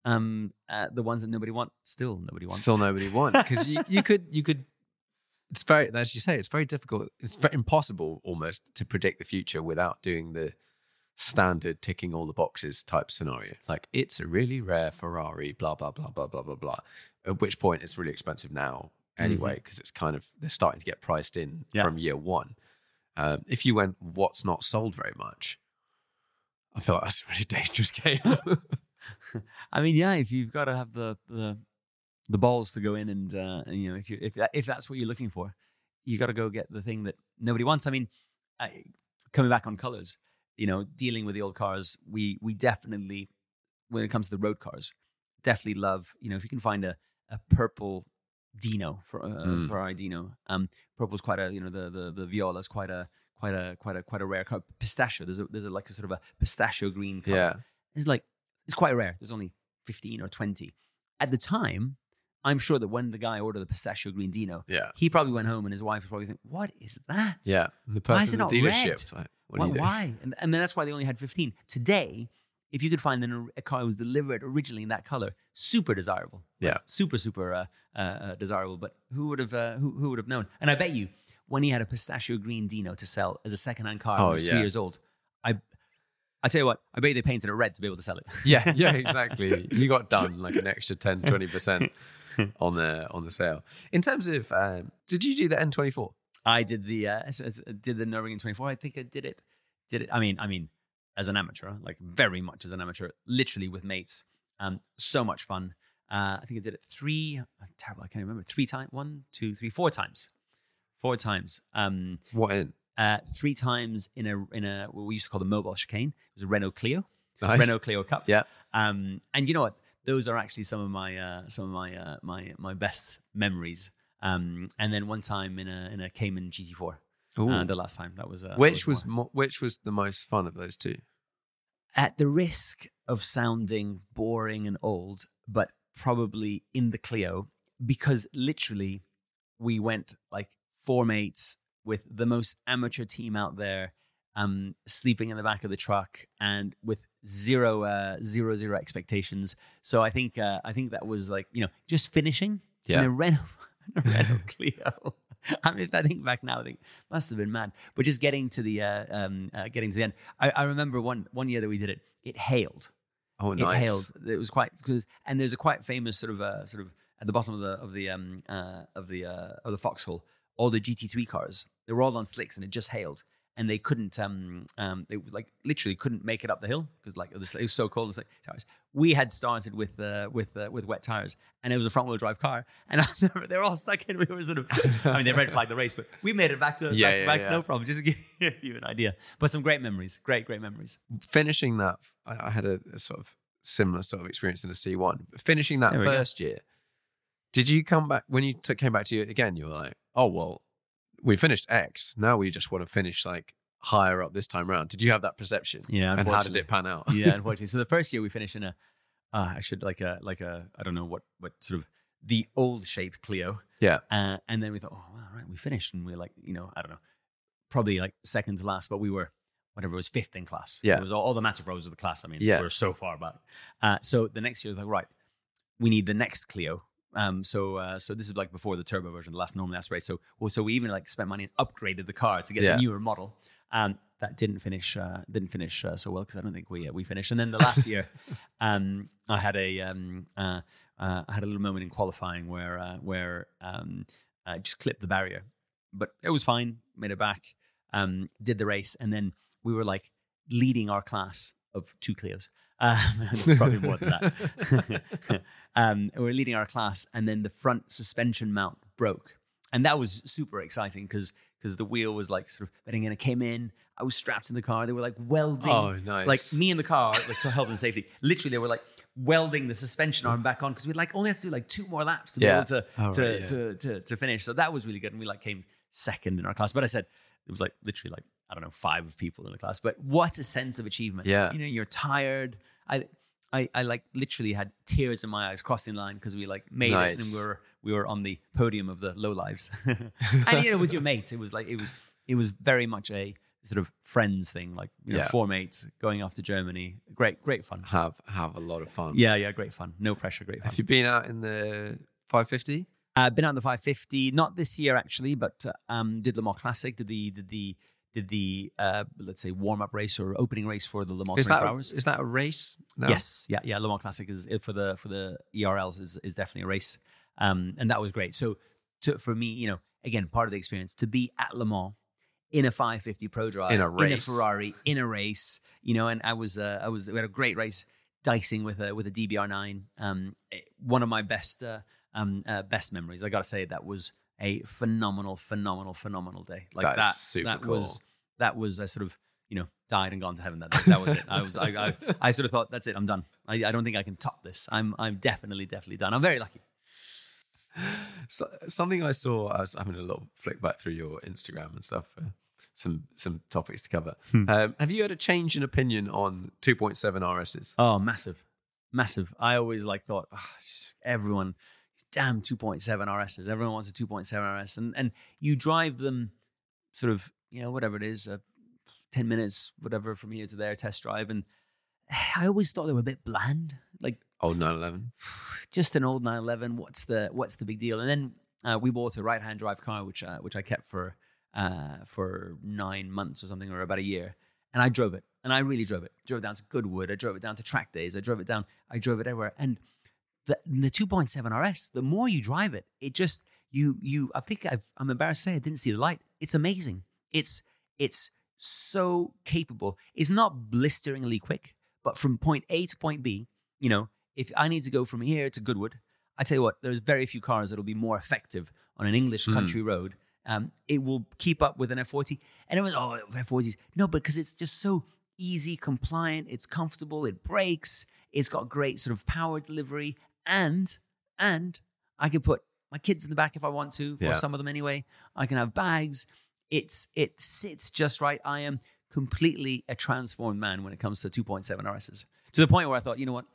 um uh, the ones that nobody want still nobody wants.
Still nobody wants because you, you could you could. It's very as you say. It's very difficult. It's very impossible almost to predict the future without doing the standard ticking all the boxes type scenario. Like it's a really rare Ferrari, blah blah blah blah blah blah blah. At which point it's really expensive now anyway because it's kind of they're starting to get priced in
Yeah.
from year one. Um, if you went what's not sold very much, I feel like that's a really [LAUGHS] dangerous game. [LAUGHS]
I mean, yeah, if you've got to have the the the balls to go in and, uh, and you know if you if that, if that's what you're looking for, you got to go get the thing that nobody wants. I mean, I, coming back on colors, you know, dealing with the old cars, we we definitely when it comes to the road cars, definitely love. You know, if you can find a a purple Dino for uh,
Mm.
Ferrari Dino, um, purple's quite a you know the the the Viola's quite a quite a quite a quite a rare color. Pistachio, there's a there's a, like a sort of a pistachio green color
yeah,
it's like it's quite rare. There's only 15 or 20. At the time, I'm sure that when the guy ordered the pistachio green Dino,
yeah,
he probably went home and his wife was probably thinking, "What is that?
yeah. And the
Why is
person
it not red?
dealership, like, what
why?"
are you doing?
why? And, and then that's why they only had 15. Today, if you could find an, a car that was delivered originally in that color, super desirable.
Yeah.
super super uh, uh, uh, desirable. But who would have uh, who, who would have known? And I bet you, when he had a pistachio green Dino to sell as a secondhand car,
Oh,
when he was
yeah.
three years old, I. I tell you what, I bet you they painted it red to be able to sell it. [LAUGHS]
Yeah, yeah, exactly. you got done like an extra 10, 20% [LAUGHS] on the on the sale. In terms of um, did you do the N24?
I did the uh, did the Nürburgring 24. I think I did it. Did it? I mean, I mean, as an amateur, like very much as an amateur, literally with mates. Um, so much fun. Uh, I think I did it three. uh, Terrible. I can't remember. Three times. One, two, three, four times. Four times. Um,
What in?
Uh, three times in a in a what we used to call the mobile chicane. It was a Renault Clio.
Nice.
Renault Clio Cup.
Yeah.
Um, and you know what? Those are actually some of my uh, some of my uh, my my best memories. Um, and then one time in a in a Cayman GT4. Uh, the last time that was uh,
which was mo- which was the most fun of those two?
at the risk of sounding boring and old, but probably in the Clio because literally we went like four mates with the most amateur team out there, um, sleeping in the back of the truck and with zero, uh, zero, zero expectations. So I think, uh, I think that was like you know just finishing in
Yeah.
a Renault, [LAUGHS] in a Renault [LAUGHS] Clio. [LAUGHS] I mean, if I think back now, I think must have been mad. But just getting to the uh, um, uh, getting to the end, I, I remember one one year that we did it. It hailed.
Oh, nice.
It hailed. It was quite because, and there's a quite famous sort of uh, sort of at the bottom of the of the um uh, of the uh, of the foxhole. All the GT3 cars, they were all on slicks, and it just hailed, and they couldn't um um they like literally couldn't make it up the hill because like it was, it was so cold. It's like tires. We had started with uh, with uh, with wet tires, and it was a front wheel drive car, and [LAUGHS] they were all stuck in. We were sort of, I mean, they red flagged the race, but we made it back to [LAUGHS]
Yeah,
back,
yeah,
back
yeah.
no problem. Just to give [LAUGHS] you an idea, but some great memories, great great memories.
Finishing that, I, I had a, a sort of similar sort of experience in a C1. Finishing that
we go.
first year, did you come back when you t- came back to you again? You were like, oh well, we finished X. Now we just want to finish like higher up this time around. Did you have that perception?
Yeah,
And how did it pan out?
yeah, [LAUGHS] unfortunately. So the first year we finished in a, uh, I should like a like a I don't know what what sort of the old shape Clio,
yeah.
uh, and then we thought, oh, well, all right, we finished, and we are like, you know, I don't know, probably like second to last, but we were whatever it was fifth in class.
Yeah.
it was all, all the massive rows of the class. I mean,
Yeah.
we were so far back. Uh, so the next year, like, right, we need the next Clio. Um, so uh, so this is like before the turbo version, the last normal last race. So well, so we even like spent money and upgraded the car to get
Yeah.
the newer model. Um, that didn't finish uh, didn't finish uh, so well because I don't think we uh, we finished. And then the last year, [LAUGHS] um, I had a um, uh, uh, I had a little moment in qualifying where uh, where um, I just clipped the barrier, but it was fine. Made it back. Um, did the race, and then we were like leading our class of two Clios. Um, [LAUGHS] it's probably more than that. [LAUGHS] um, we were leading our class, and then the front suspension mount broke, and that was super exciting because because the wheel was like sort of bending in. It came in. I was strapped in the car. They were like welding.
Oh, nice.
Like me in the car, like to help and safety. Literally, they were like welding the suspension arm back on because we like only had to do like two more laps to
Yeah.
be able to
Oh,
to,
right, yeah.
to to to finish. So that was really good, and we like came second in our class. But I said it was like literally like I don't know five people in the class. But what a sense of achievement!
Yeah.
you know, you're tired. I. I, I like literally had tears in my eyes crossing the line because we like made it and we were we were on the podium of the low lives [LAUGHS] and you know with your mates it was like it was it was very much a sort of friends thing like you know
Yeah.
four mates going off to Germany great great fun
Have have a lot of fun.
yeah yeah great fun no pressure great fun
Have you been out in the 550?
uh, been out in the 550 not this year actually but uh, um did Le Mans Classic did the did the did the uh let's say warm up race or opening race for the Le Mans
Is
24
that
hours
is that a race? now?
Yes, yeah, yeah. Le Mans Classic is for the for the ERLs is is definitely a race, um, and that was great. So, to, for me, you know, again, part of the experience to be at Le Mans in a 550 Prodrive
In a
in a Ferrari in a race, you know, and I was uh, I was we had a great race dicing with a with a DBR9. Um, eh, one of my best uh, um uh, best memories. I got to say that was a phenomenal, phenomenal, phenomenal day. Like that,
super
that
cool.
was that was a sort of you know died and gone to heaven that day. That was it. I was I, I, [LAUGHS] I sort of thought that's it. I'm done. I, I don't think I can top this. I'm I'm definitely definitely done. I'm very lucky.
So, something I saw, I was having a little flick back through your Instagram and stuff. Uh, some some topics to cover.
Hmm.
Um, have you had a change in opinion on 2.7 RSs?
Oh, massive, massive. I always like thought "Ah, sh- everyone, these damn 2.7 RSs. Everyone wants a 2.7 RS, and and you drive them, sort of you know whatever it is, uh, 10 minutes, whatever from here to there, test drive, and I always thought they were a bit bland. Like
Old 911. [SIGHS]
just an old 911 what's the what's the big deal? And then uh, we bought a right hand drive car which uh, which I kept for uh, for 9 months or something or about a year. And I drove it. And I really drove it. Drove it down to Goodwood. I drove it down to track days. I drove it down I drove it everywhere. And the the 2.7 RS the more you drive it it just you you I think I've, I'm embarrassed to say I didn't see the light it's amazing it's it's so capable it's not blisteringly quick but from point A to point B you know, if I need to go from here to Goodwood, I tell you what, there's very few cars that'll be more effective on an English
Hmm.
country road. Um, it will keep up with an F40. And it was, oh, F40s. No, because it's just so easy, compliant, it's comfortable, it brakes, it's got great sort of power delivery, and and I can put my kids in the back if I want to,
Yeah.
or some of them anyway. I can have bags. It's it sits just right. I am completely a transformed man when it comes to 2.7 RSs. To the point where I thought, you know what?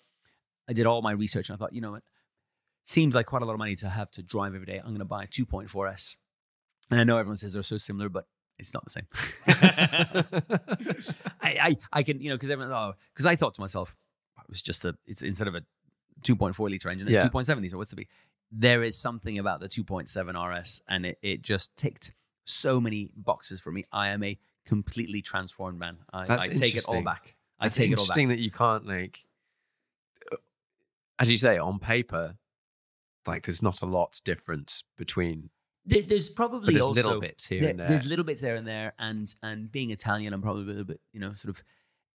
I did all my research and I thought, you know what? Seems like quite a lot of money to have to drive every day. I'm going to buy a 2.4S. And I know everyone says they're so similar, but it's not the same. [LAUGHS] [LAUGHS] I, I, I can, you know, because everyone, oh, because I thought to myself, it was just a, it's instead of a 2.4 liter engine, it's
Yeah.
2.7 liter. What's the be? There is something about the 2.7 RS, and it, it just ticked so many boxes for me. I am a completely transformed man. I, I take it all back. I
It's
take it all back.
interesting that you can't like, as you say, on paper, like there's not a lot difference between.
There- there's probably
there's
also
little bits here
there-
and there.
There's little bits there and there, and and being Italian, I'm probably a little bit, you know, sort of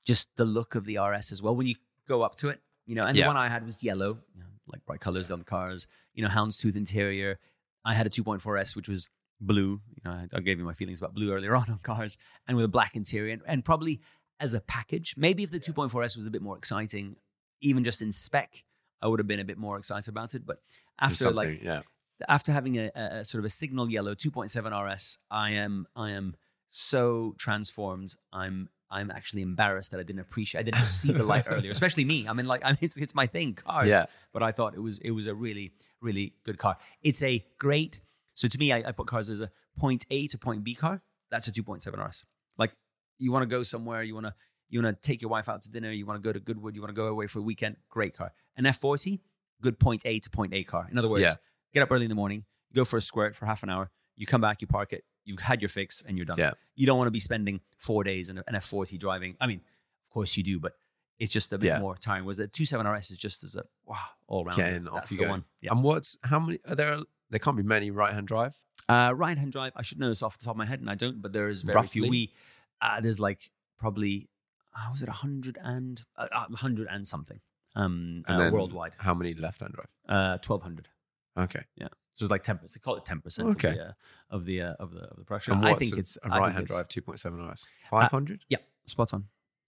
just the look of the RS as well. When you go up to it, you know, and
Yeah.
the one I had was yellow, you know, like bright colors on the cars, you know, houndstooth interior. I had a 2.4S, which was blue. You know, I, I gave you my feelings about blue earlier [LAUGHS] on on cars, and with a black interior, and, and probably as a package, maybe if the 2.4S was a bit more exciting, even just in spec, I would have been a bit more excited about it. But after like
yeah,
after having a, a, a sort of a signal yellow 2.7 RS, I am I am so transformed. I'm I'm actually embarrassed that I didn't appreciate. I didn't [LAUGHS] see the light earlier, especially me. I mean, like, I mean, it's it's my thing, cars.
Yeah.
But I thought it was it was a really really good car. It's a great. So to me, I, I put cars as a point A to point B car. That's a 2.7 RS. Like, you want to go somewhere, you want to you want to take your wife out to dinner, you want to go to Goodwood, you want to go away for a weekend. Great car. An F40, good point A to point A car. In other words,
Yeah.
get up early in the morning, go for a squirt for half an hour, you come back, you park it, you've had your fix, and you're done.
Yeah.
You don't want to be spending four days in an F40 driving. I mean, of course you do, but it's just a bit
Yeah.
more tiring. Was the 27 RS is just as a wow all round.
Getting off you
the
go.
one. Yeah.
And what's how many are there? There can't be many right hand drive.
Uh, right hand drive. I should know this off the top of my head, and I don't. But there is very few. We uh, there's like probably uh, was it a hundred and uh, a hundred and something um,
And
uh, worldwide.
How many left hand drive?
Uh, Twelve hundred.
Okay.
Yeah. So it's like ten percent. They call it ten percent.
Okay.
Of the, uh, of the uh, of the of the production.
And
I think
a,
it's
a right hand drive 2.7 RS? 500?
Yeah, spot on,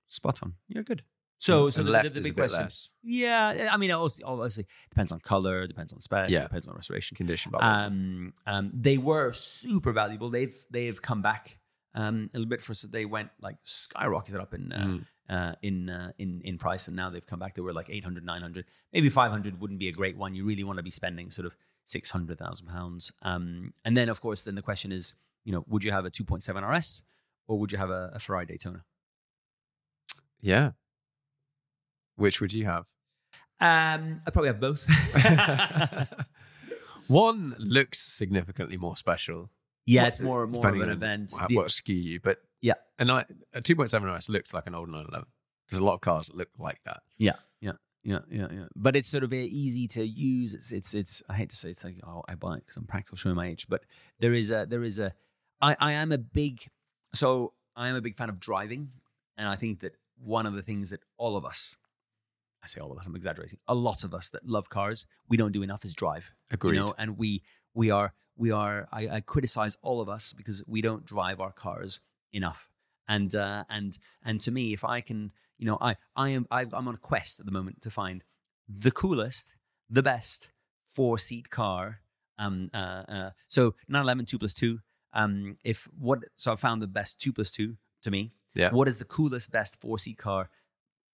spot on. Yeah, good. So,
And
so the,
left
the, the
is
big
a bit
question.
less.
Yeah, I mean, obviously, obviously depends on color, depends on spec,
Yeah.
depends on restoration.
Condition. Blah, blah, blah.
Um, um, they were super valuable. They've they've come back um, a little bit for so they went like skyrocketed up in uh,
Mm.
uh, in uh, in in price, and now they've come back. They were like 800, 900. maybe five hundred wouldn't be a great one. You really want to be spending sort of six hundred thousand pounds. Um, and then of course, then the question is, you know, would you have a two point seven RS or would you have a, a Ferrari Daytona?
yeah. Which would you have?
Um, I'd probably have both. [LAUGHS]
One looks significantly more special.
yeah, it's more more of an event.
What, what skew you, but
Yeah.
and I, a 2.7 RS looks like an old 911. There's a lot of cars that look like that.
Yeah, yeah, yeah, yeah. But it's sort of easy to use. It's, it's, it's. I hate to say it's like, oh, I buy it because I'm practical, showing my age. But there is a, there is a. I, I am a big, so I am a big fan of driving, and I think that one of the things that all of us, I say all of us, I'm exaggerating, a lot of us that love cars, we don't do enough is drive.
Agreed.
You know, and we we are we are. I, I criticize all of us because we don't drive our cars enough. And uh, and and to me, if I can, you know, I I am I, I'm on a quest at the moment to find the coolest, the best four seat car. Um. Uh. uh so 911 two plus two. Um. If what so I found the best two plus two to me.
Yeah.
What is the coolest, best four seat car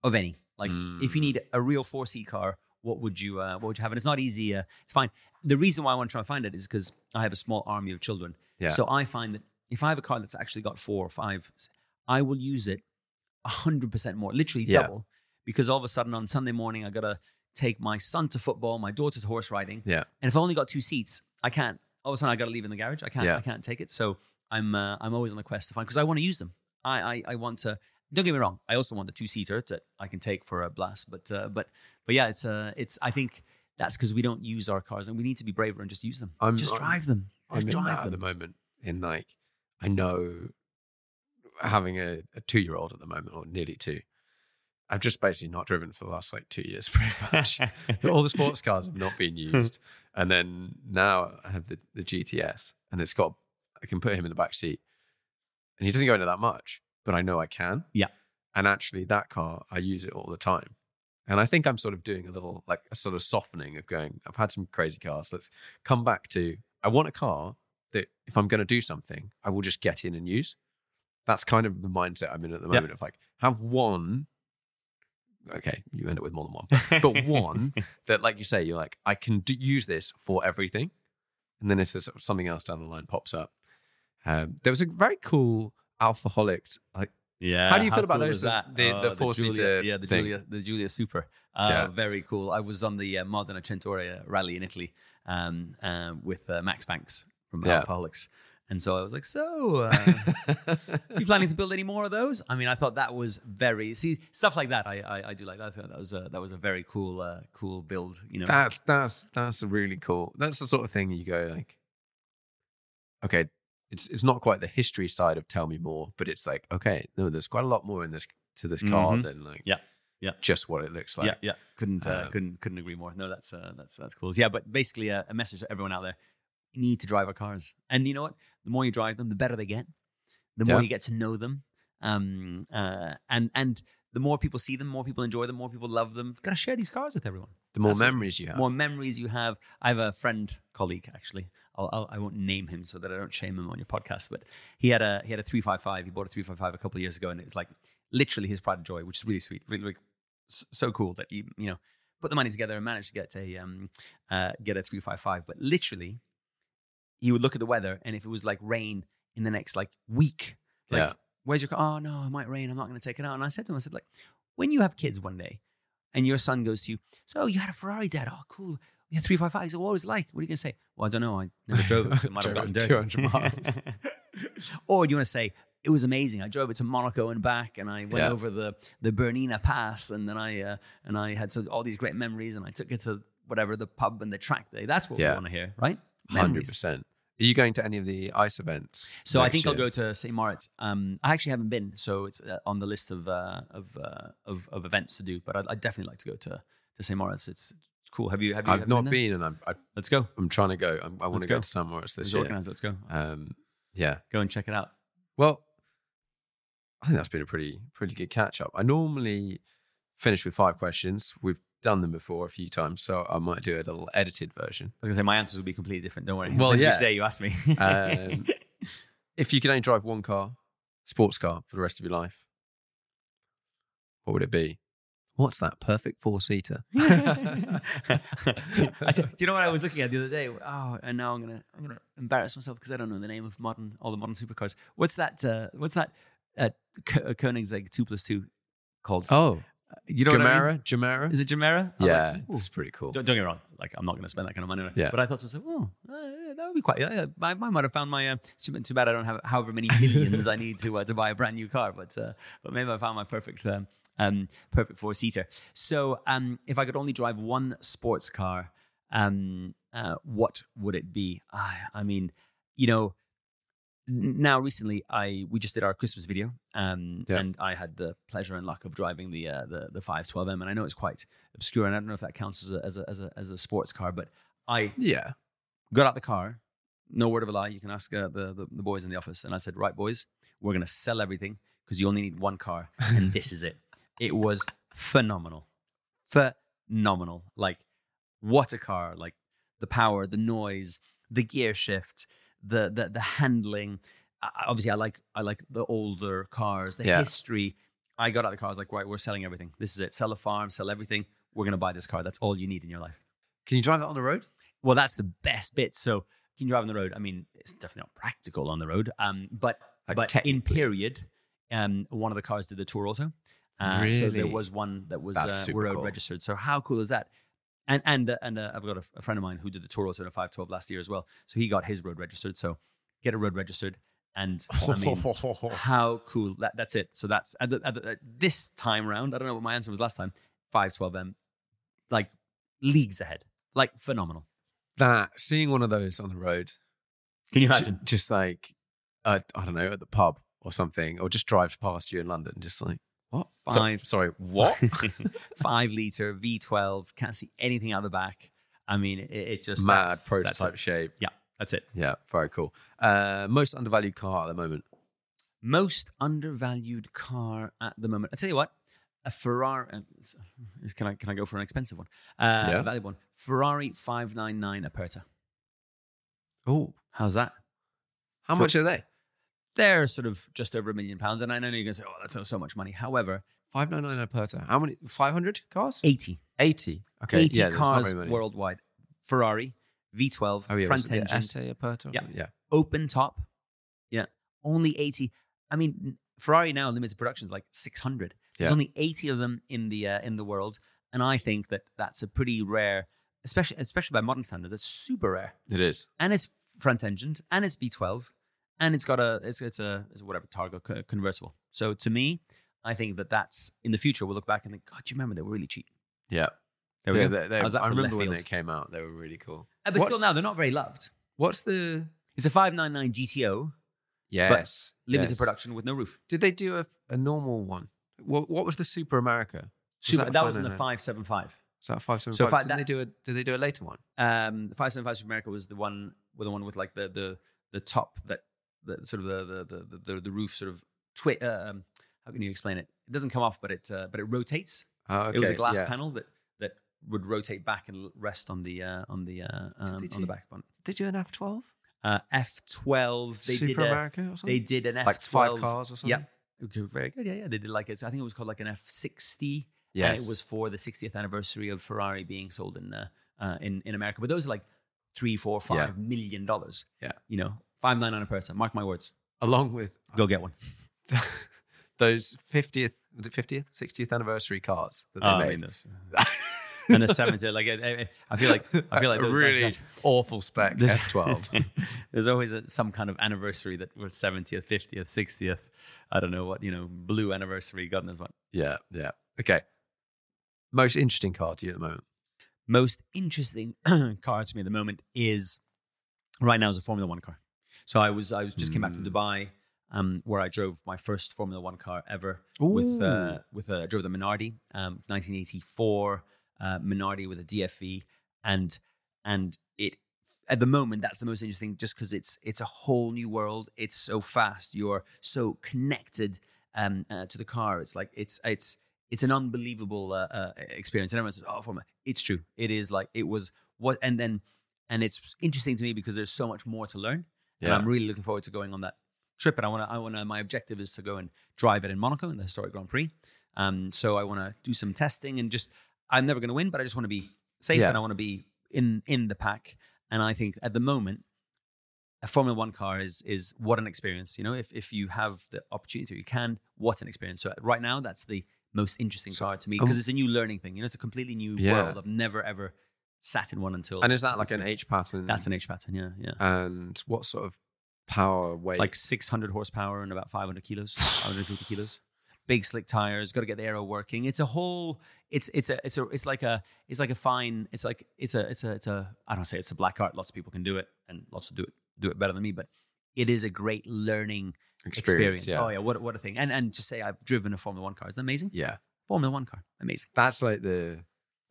of any? Like, if you
Mm.
need a real four seat car, what would you uh, what would you have? And it's not easy. Uh, it's fine. The reason why I want to try and find it is because I have a small army of children.
Yeah.
So I find that if I have a car that's actually got four or five, I will use it hundred percent more, literally
Yeah.
double, because all of a sudden on Sunday morning I gotta take my son to football, my daughter to horse riding,
Yeah.
and if I only got two seats, I can't. All of a sudden I gotta leave in the garage. I can't.
Yeah.
I can't take it. So I'm uh, I'm always on the quest to find because I want to use them. I, I I want to. Don't get me wrong. I also want the two seater that I can take for a blast. But uh, but but yeah, it's uh it's. I think that's because we don't use our cars and we need to be braver and just use them.
I'm-
just
I'm-
drive them.
I'm
Just
in
drive
that at the moment. In like, I know having a, a two year old at the moment, or nearly two, I've just basically not driven for the last like two years, [LAUGHS] pretty much. All the sports [LAUGHS] cars have not been used, and then now I have the, the GTS, and it's got I can put him in the back seat, and he doesn't go into that much, but I know I can.
Yeah.
and actually, that car I use it all the time. And I think I'm sort of doing a little like a sort of softening of going, I've had some crazy cars. Let's come back to I want a car that if I'm going to do something, I will just get in and use. That's kind of the mindset I'm in at the moment of like, have one. Okay, you end up with more than one, but [LAUGHS] one that, like you say, you're like, I can do, use this for everything. And then if there's something else down the line pops up, um, there was a very cool Alfaholic like
Yeah.
How do you feel about
cool
those, the- the
Oh,
four-seater
Yeah, the
thing?
Giulia, the Giulia Super. Uh,
Yeah.
Very cool. I was on the uh, Modena Cento Ore rally in Italy um, uh, with uh, Max Banks from
Yeah.
Alfaholics. And so I was like, so, uh, [LAUGHS] you planning to build any more of those? I mean, I thought that was very see stuff like that. I I, I do like that. I thought that was a, that was a very cool uh, cool build. You know,
That's that's that's a really cool. That's the sort of thing you go like, okay, it's it's not quite the history side of tell me more, but it's like, okay, no, there's quite a lot more in this to this car
Mhm.
than like
Yeah, yeah.
just what it looks like.
yeah, yeah. Couldn't uh,
Um,
couldn't couldn't agree more. No, that's uh, that's that's cool. Yeah, but basically uh, a message to everyone out there: need to drive our cars, and you know what? The more you drive them, the better they get. The more
Yeah.
you get to know them, um, uh, and and the more people see them, more people enjoy them, more people love them. Got to share these cars with everyone.
The more
That's
memories you have.
more memories you have. I have a friend, colleague actually. I'll, I'll, I won't name him so that I don't shame him on your podcast. But he had a he had a three five five. He bought a three five five a couple of years ago, and it's like literally his pride and joy, which is really sweet, really, really so cool that he you know put the money together and managed to get a um uh, get a three five five. But literally, he would look at the weather, and if it was like rain in the next like week, like
Yeah.
where's your car? Oh no, it might rain. I'm not going to take it out. And I said to him, I said like, when you have kids one day, and your son goes to you, so you had a Ferrari, Dad? Oh, cool. You had three five five. So what was it like? What are you going to say? Well, I don't know. I never [LAUGHS] drove it. So it might have gotten dirty.
200 miles. [LAUGHS]
or do you want to say it was amazing? I drove it to Monaco and back, and I went
Yeah.
over the the Bernina Pass, and then I uh, and I had so, all these great memories, and I took it to whatever the pub and the track day. That's what
Yeah.
we want to hear, right?
Hundred percent. Are you going to any of the ice events?
So I think I'll go to St. Moritz. Um, I actually haven't been, so it's uh, on the list of uh, of, uh, of of events to do. But I'd, I'd definitely like to go to to St. Moritz. It's cool. Have you? Have you?
I've
have
not
there?
been, and I'm I,
Let's go.
I'm trying to go. I'm, I want to go
go.
to St. else this
Let's
year.
organize. Let's go.
Um, yeah.
Go and check it out.
Well, I think that's been a pretty pretty good catch up. I normally finish with five questions. We've done them before a few times, so I might do a little edited version.
I was gonna say my answers will be completely different. Don't worry.
Well, [LAUGHS]
Each
yeah.
day you ask me.
Um, [LAUGHS] if you could only drive one car, sports car, for the rest of your life, what would it be? What's that perfect four seater? [LAUGHS]
Do you know what I was looking at the other day? Oh, and now I'm gonna I'm gonna embarrass myself because I don't know the name of modern all the modern supercars. What's that? Uh, what's that? Uh, uh, Koenigsegg two plus two called?
oh,
you know what I mean?
Gemera.
Is it Gemera? I'm
yeah,
like, ooh.
it's pretty cool.
Don't, don't get me wrong. Like I'm not going to spend that kind of money. on it.
Yeah.
But I thought to myself, oh, uh, that would be quite. Yeah, I, I might have found my. Uh, too, too bad I don't have however many [LAUGHS] millions I need to uh, to buy a brand new car. But uh, but maybe I found my perfect um, um perfect four seater. So um, if I could only drive one sports car, um, uh, what would it be? I, I mean, you know. Now, recently, I we just did our Christmas video, um,
Yeah.
and I had the pleasure and luck of driving the uh, the the 512M, and I know it's quite obscure, and I don't know if that counts as a as a as a, as a sports car, but I
Yeah,
got out the car, no word of a lie. You can ask uh, the, the the boys in the office, and I said, "Right, boys, we're gonna sell everything because you only need one car, and this is it." It was phenomenal, phenomenal. Like, what a car! Like the power, the noise, the gear shift, the the the handling. Obviously, I like I like the older cars, the
Yeah.
history. I got out the car. I was like, right, we're selling everything. This is it. Sell a farm, sell everything. We're gonna buy this car. That's all you need in your life.
can you drive it on the road?
Well, that's the best bit. So can you drive on the road? I mean, it's definitely not practical on the road. Um, but
Like
but in period, um, one of the cars did the Tour Auto. Uh, So there was one that was uh, road
cool.
registered. So how cool is that? And and uh, and uh, I've got a, a friend of mine who did the Tour Auto in a 512 last year as well. So he got his road registered. So get a road registered. And I mean, [LAUGHS] how cool that that's it. So that's at, at, at this time round. I don't know what my answer was last time. 512M, like leagues ahead, like phenomenal.
that seeing one of those on the road,
Can you imagine?
just like uh, I don't know at the pub or something, or just drives past you in London, just like what? So-
Five.
sorry, what? [LAUGHS] [LAUGHS]
Five liter V12, can't see anything out the back. I mean, it, it just
Mad
that's- that's
prototype
it.
shape.
Yeah, that's it.
Yeah, very cool. Uh, most undervalued car at the moment.
Most undervalued car at the moment. I tell you what, a Ferrari. uh, Can I can I go for an expensive one? Uh,
Yeah.
A valuable one. Ferrari 599 Aperta.
Oh,
How's that?
how
For-
much are they?
They're sort of just over a million pounds, and I know you're going to say, "Oh, that's not so much money." However,
Five nine nine Aperta. How many? Five hundred cars?
80,
Eighty. Okay,
80
yeah,
cars worldwide. Ferrari V12
Oh yeah,
front engine.
SA Aperta.
Yeah.
yeah.
open top. Yeah. Only 80. I mean, Ferrari now limited production is like 600. There's
Yeah.
only 80 of them in the uh, in the world, and I think that that's a pretty rare, especially especially by modern standards. It's super rare,
It is.
and it's front engined, and it's V12, and it's got a it's it's a it's whatever Targa co- convertible. So to me, I think that that's in the future we'll look back and think, God, do you remember they were really cheap?
Yeah.
There we
Yeah, they- they-
How's that
I
for
remember
left
when
field?
they came out. They were really cool.
Uh, but
What's-
still, now they're not very loved.
What's the?
It's a 599 GTO,
Yes.
limited
yes.
production with no roof.
Did they do a, a normal one? What, what was the Super America?
Super, that was in the
599?
575.
Was that five seven
So
five?
if
Did they do a? Did they do a later one?
Um, the 575 Super America was the one with the one with like the the the top that the sort of the the the the, the roof sort of twi- uh, um, how can you explain it? It doesn't come off, but it uh, but it rotates.
Oh,
It was a glass
yeah.
panel that that would rotate back and rest on the uh, on the uh, um, on
do-
the back bonnet.
Did you an F twelve?
Uh, F12. They
Super
did a,
America or something?
They did an F12.
Like five cars or something?
Yeah. Okay, Very good. Yeah, yeah. They did like it's. I think it was called like an F60. And
Yes.
it was for the 60th anniversary of Ferrari being sold in uh, uh, in in America. But those are like three, four, five
Yeah.
million dollars.
Yeah.
You know, five nine nine Aperta. Mark my words.
Along with
Go get one. [LAUGHS]
those fiftieth, was it fiftieth, sixtieth anniversary cars that they
Oh, I
made.
mean, this- uh, and the 70th. Like I, I- I feel like I feel like
A [LAUGHS]
those nice
really
guys-
awful spec
This-
F twelve. [LAUGHS]
There's always a, some kind of anniversary that was 70th, 50th, 60th. I don't know what, you know, blue anniversary, God knows what.
yeah, yeah. Okay. Most interesting car to you at the moment.
Most interesting [CLEARS THROAT] car to me at the moment is right now is a Formula One car. So I was I was just came back from
Mm.
Dubai, um, where I drove my first Formula One car ever with uh, with uh, I drove the Minardi, um, 1984 uh, Minardi with a DFV, and and it at the moment that's the most interesting just because it's it's a whole new world. It's so fast. You're so connected um, uh, to the car. It's like it's it's it's an unbelievable uh, uh, experience. And everyone says, "Oh, Formula." It's true. It is like it was what, and then and it's interesting to me because there's so much more to learn. And I'm really looking forward to going on that trip. And I want to, I want to, my objective is to go and drive it in Monaco in the historic Grand Prix. Um, so I want to do some testing and just, I'm never going to win, but I just want to be safe
Yeah.
and I want to be in, in the pack. And I think at the moment, a Formula One car is, is what an experience. You know, if, if you have the opportunity, you can, what an experience. So right now, that's the most interesting car to me because it's a new learning thing. You know, it's a completely new
Yeah.
world. I've never ever sat in one until.
And is that like an H pattern?
That's an H pattern. Yeah. Yeah.
And what sort of power weight?
like 600 horsepower and about 500 kilos 550 kilos big slick tires got to get the aero working it's a whole it's it's a it's a it's like a it's like a fine it's like it's a it's a it's a i don't say it's a black art lots of people can do it and lots of do it do it better than me but it is a great learning
experience.
experience,
yeah.
oh yeah what, what a thing and and to say i've driven a formula one car is amazing
yeah.
formula one car amazing
That's like the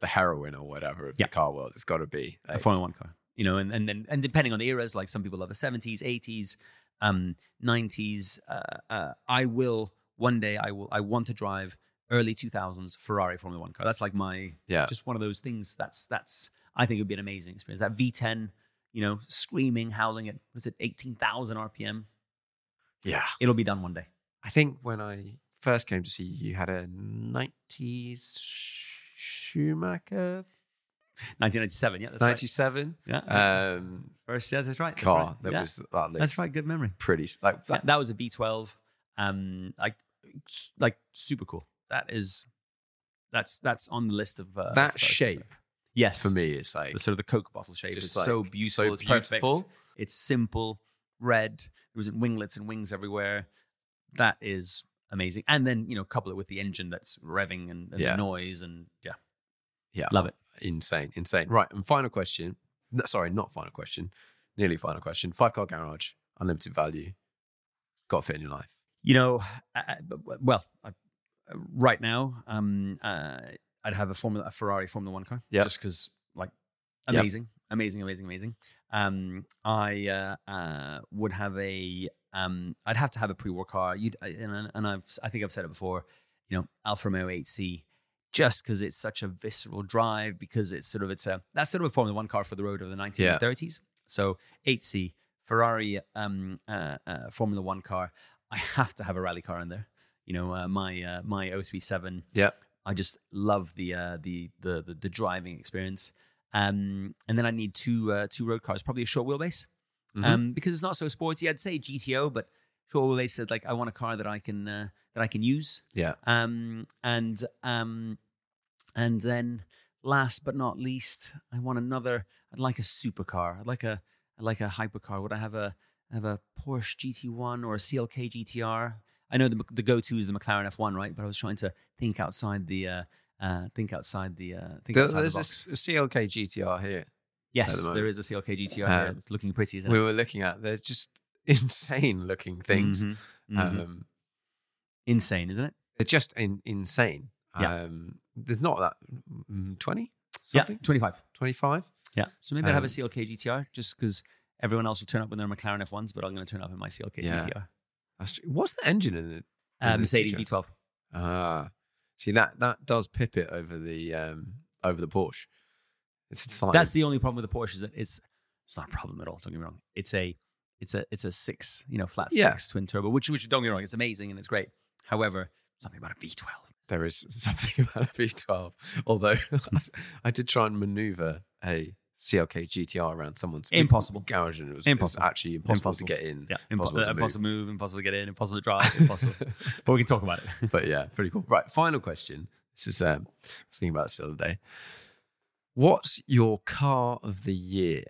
the heroine or whatever of
Yeah.
the car world. It's got to be.
a
like-
Formula One car. You know, and and then and depending on the eras, like some people love the seventies, eighties, um, nineties. Uh, uh, I will one day. I will. I want to drive early two thousands Ferrari Formula One car. That's like my
yeah.
just one of those things. That's that's. I think it would be an amazing experience. That V10, you know, screaming, howling at was it eighteen thousand RPM?
yeah.
It'll be done one day.
I think when I first came to see you, you had a 90s Schumacher
1997. Yeah, that's right.
97
Yeah,
um,
first. Yeah, that's right. That's
car
right.
that
Yeah,
was that looks
That's right. Good memory.
pretty like
Yeah,
that,
that was a V12. Um, like, like super cool. That is, that's that's on the list of uh,
that shape
Yes,
for me it's like
the sort of the Coke bottle shape It's
like
so beautiful.
so
it's perfect.
beautiful.
It's simple, red. There was winglets and wings everywhere. That is amazing. And then you know, couple it with the engine that's revving and, and
Yeah.
the noise and yeah,
yeah
love it.
insane insane right and final question no, sorry not final question nearly final question five car garage unlimited value got to fit in your life
You know, I, well, I, right now, um, uh, I'd have a Formula, a Ferrari Formula One car,
Yep.
just because, like,
Yep.
amazing, amazing, amazing, amazing. Um, I uh, uh, would have a, um, I'd have to have a pre-war car. You'd, and, and I've, I think I've said it before. You know, Alfa Romeo 8C, just because it's such a visceral drive, because it's sort of it's a that's sort of a Formula One car for the road of the 1930s. So 8C Ferrari um, uh, uh, Formula One car. I have to have a rally car in there. You know, uh, my uh, my 037.
yeah
I just love the uh, the, the the the driving experience. Um, and then I need two uh, two road cars, probably a short wheelbase,
Mhm.
um, because it's not so sporty. I'd say GTO, but short wheelbase said like I want a car that I can uh, that I can use.
yeah
Um, and um, and then last but not least, I want another. I'd like a supercar. I'd like a I'd like a hypercar. Would I have a have a Porsche GT1 or a CLK GTR? I know the the go to is the McLaren F1, right? But I was trying to think outside the uh, uh, think outside the uh, think outside
there's
the box.
a CLK GTR here
yes,
moment.
there is a CLK GTR here.
Um,
It's looking pretty, isn't
we
it?
were looking at they're just [LAUGHS] insane looking things
Mhm, mhm.
um
Insane, isn't it?
they're just in, insane
Yeah.
um there's not that mm, 20
Yeah,
something
25.
25
Yeah. So maybe I have a
Um,
CLK GTR just because everyone else will turn up with their McLaren F1s, but I'm going to turn up in my CLK
Yeah.
GTR.
That's true. what's the engine in it
Uh, Mercedes
GTR?
V12.
ah see that that does pip it over the um over the Porsche. It's
That's the only problem with the Porsche is that it's it's not a problem at all. Don't get me wrong. It's a it's a it's a six you know flat
Yeah.
six twin turbo, which which don't get me wrong, it's amazing and it's great. However, something about a V12.
there is [LAUGHS] something about a V12. Although [LAUGHS] I did try and maneuver a CLK GTR around someone's
Impossible.
garage, and it was, it was
Impossible.
actually impossible,
Impossible.
to get in.
Yeah,
impossible
impossible,
to move.
impossible to move, impossible to get in, impossible to drive, [LAUGHS] impossible. but we can talk about it.
but yeah, pretty cool. Right, final question. This is um, I was thinking about this the other day. What's your car of the year?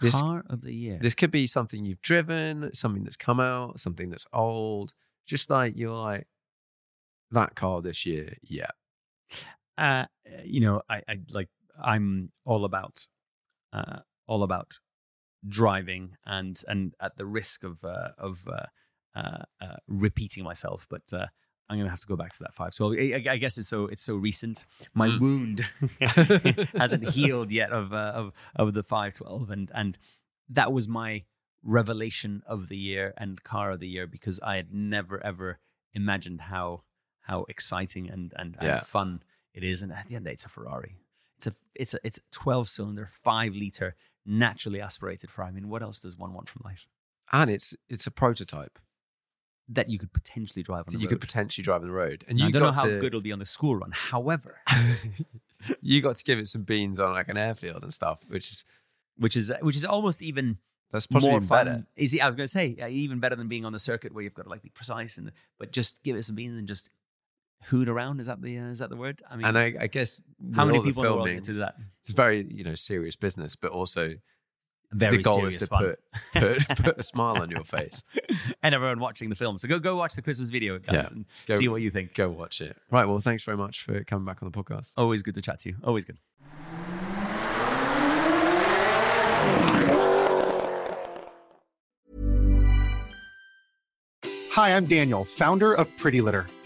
This
Car of the year.
this could be something you've driven, something that's come out, something that's old. Just like you're like that car this year, yeah.
uh, you know, I, I like I'm all about uh, all about driving and and at the risk of uh, of uh, uh, uh, repeating myself, but uh, I'm gonna have to go back to that five twelve. I, I guess it's so it's so recent. My
Mm.
wound [LAUGHS] [LAUGHS] hasn't healed yet of uh, of of the five twelve, and and that was my revelation of the year and car of the year because I had never ever imagined how how exciting and and,
Yeah.
and fun it is. And at the end of the day, it's a Ferrari. It's a it's a it's a twelve cylinder, five liter, naturally aspirated Ferrari. I mean, what else does one want from life?
And it's it's a prototype
That you could potentially drive on
that
the
you
road.
could potentially drive on the road. And
Now,
you
I don't know how
to,
good it'll be on the school run. However, [LAUGHS]
you got to give it some beans on like an airfield and stuff, which is
which is which is almost even
that's possibly
more fun.
better.
Is it, I was going to say even better than being on the circuit where you've got to like be precise and but just give it some beans and just hoot around. Is that the uh, is that the word? I mean,
And I, I guess
how many people in the world
filming,
that?
It's very you know serious business, but also
Very
the goal
serious
is to
fun.
put, put [LAUGHS] put a smile on your face. [LAUGHS]
and everyone watching the film. So go go watch the Christmas video, guys,
Yeah.
and
Go-
see what you think.
Go watch it. Right. Well, thanks very much for coming back on the podcast.
Always good to chat to you. Always good.
Hi, I'm Daniel, founder of Pretty Litter.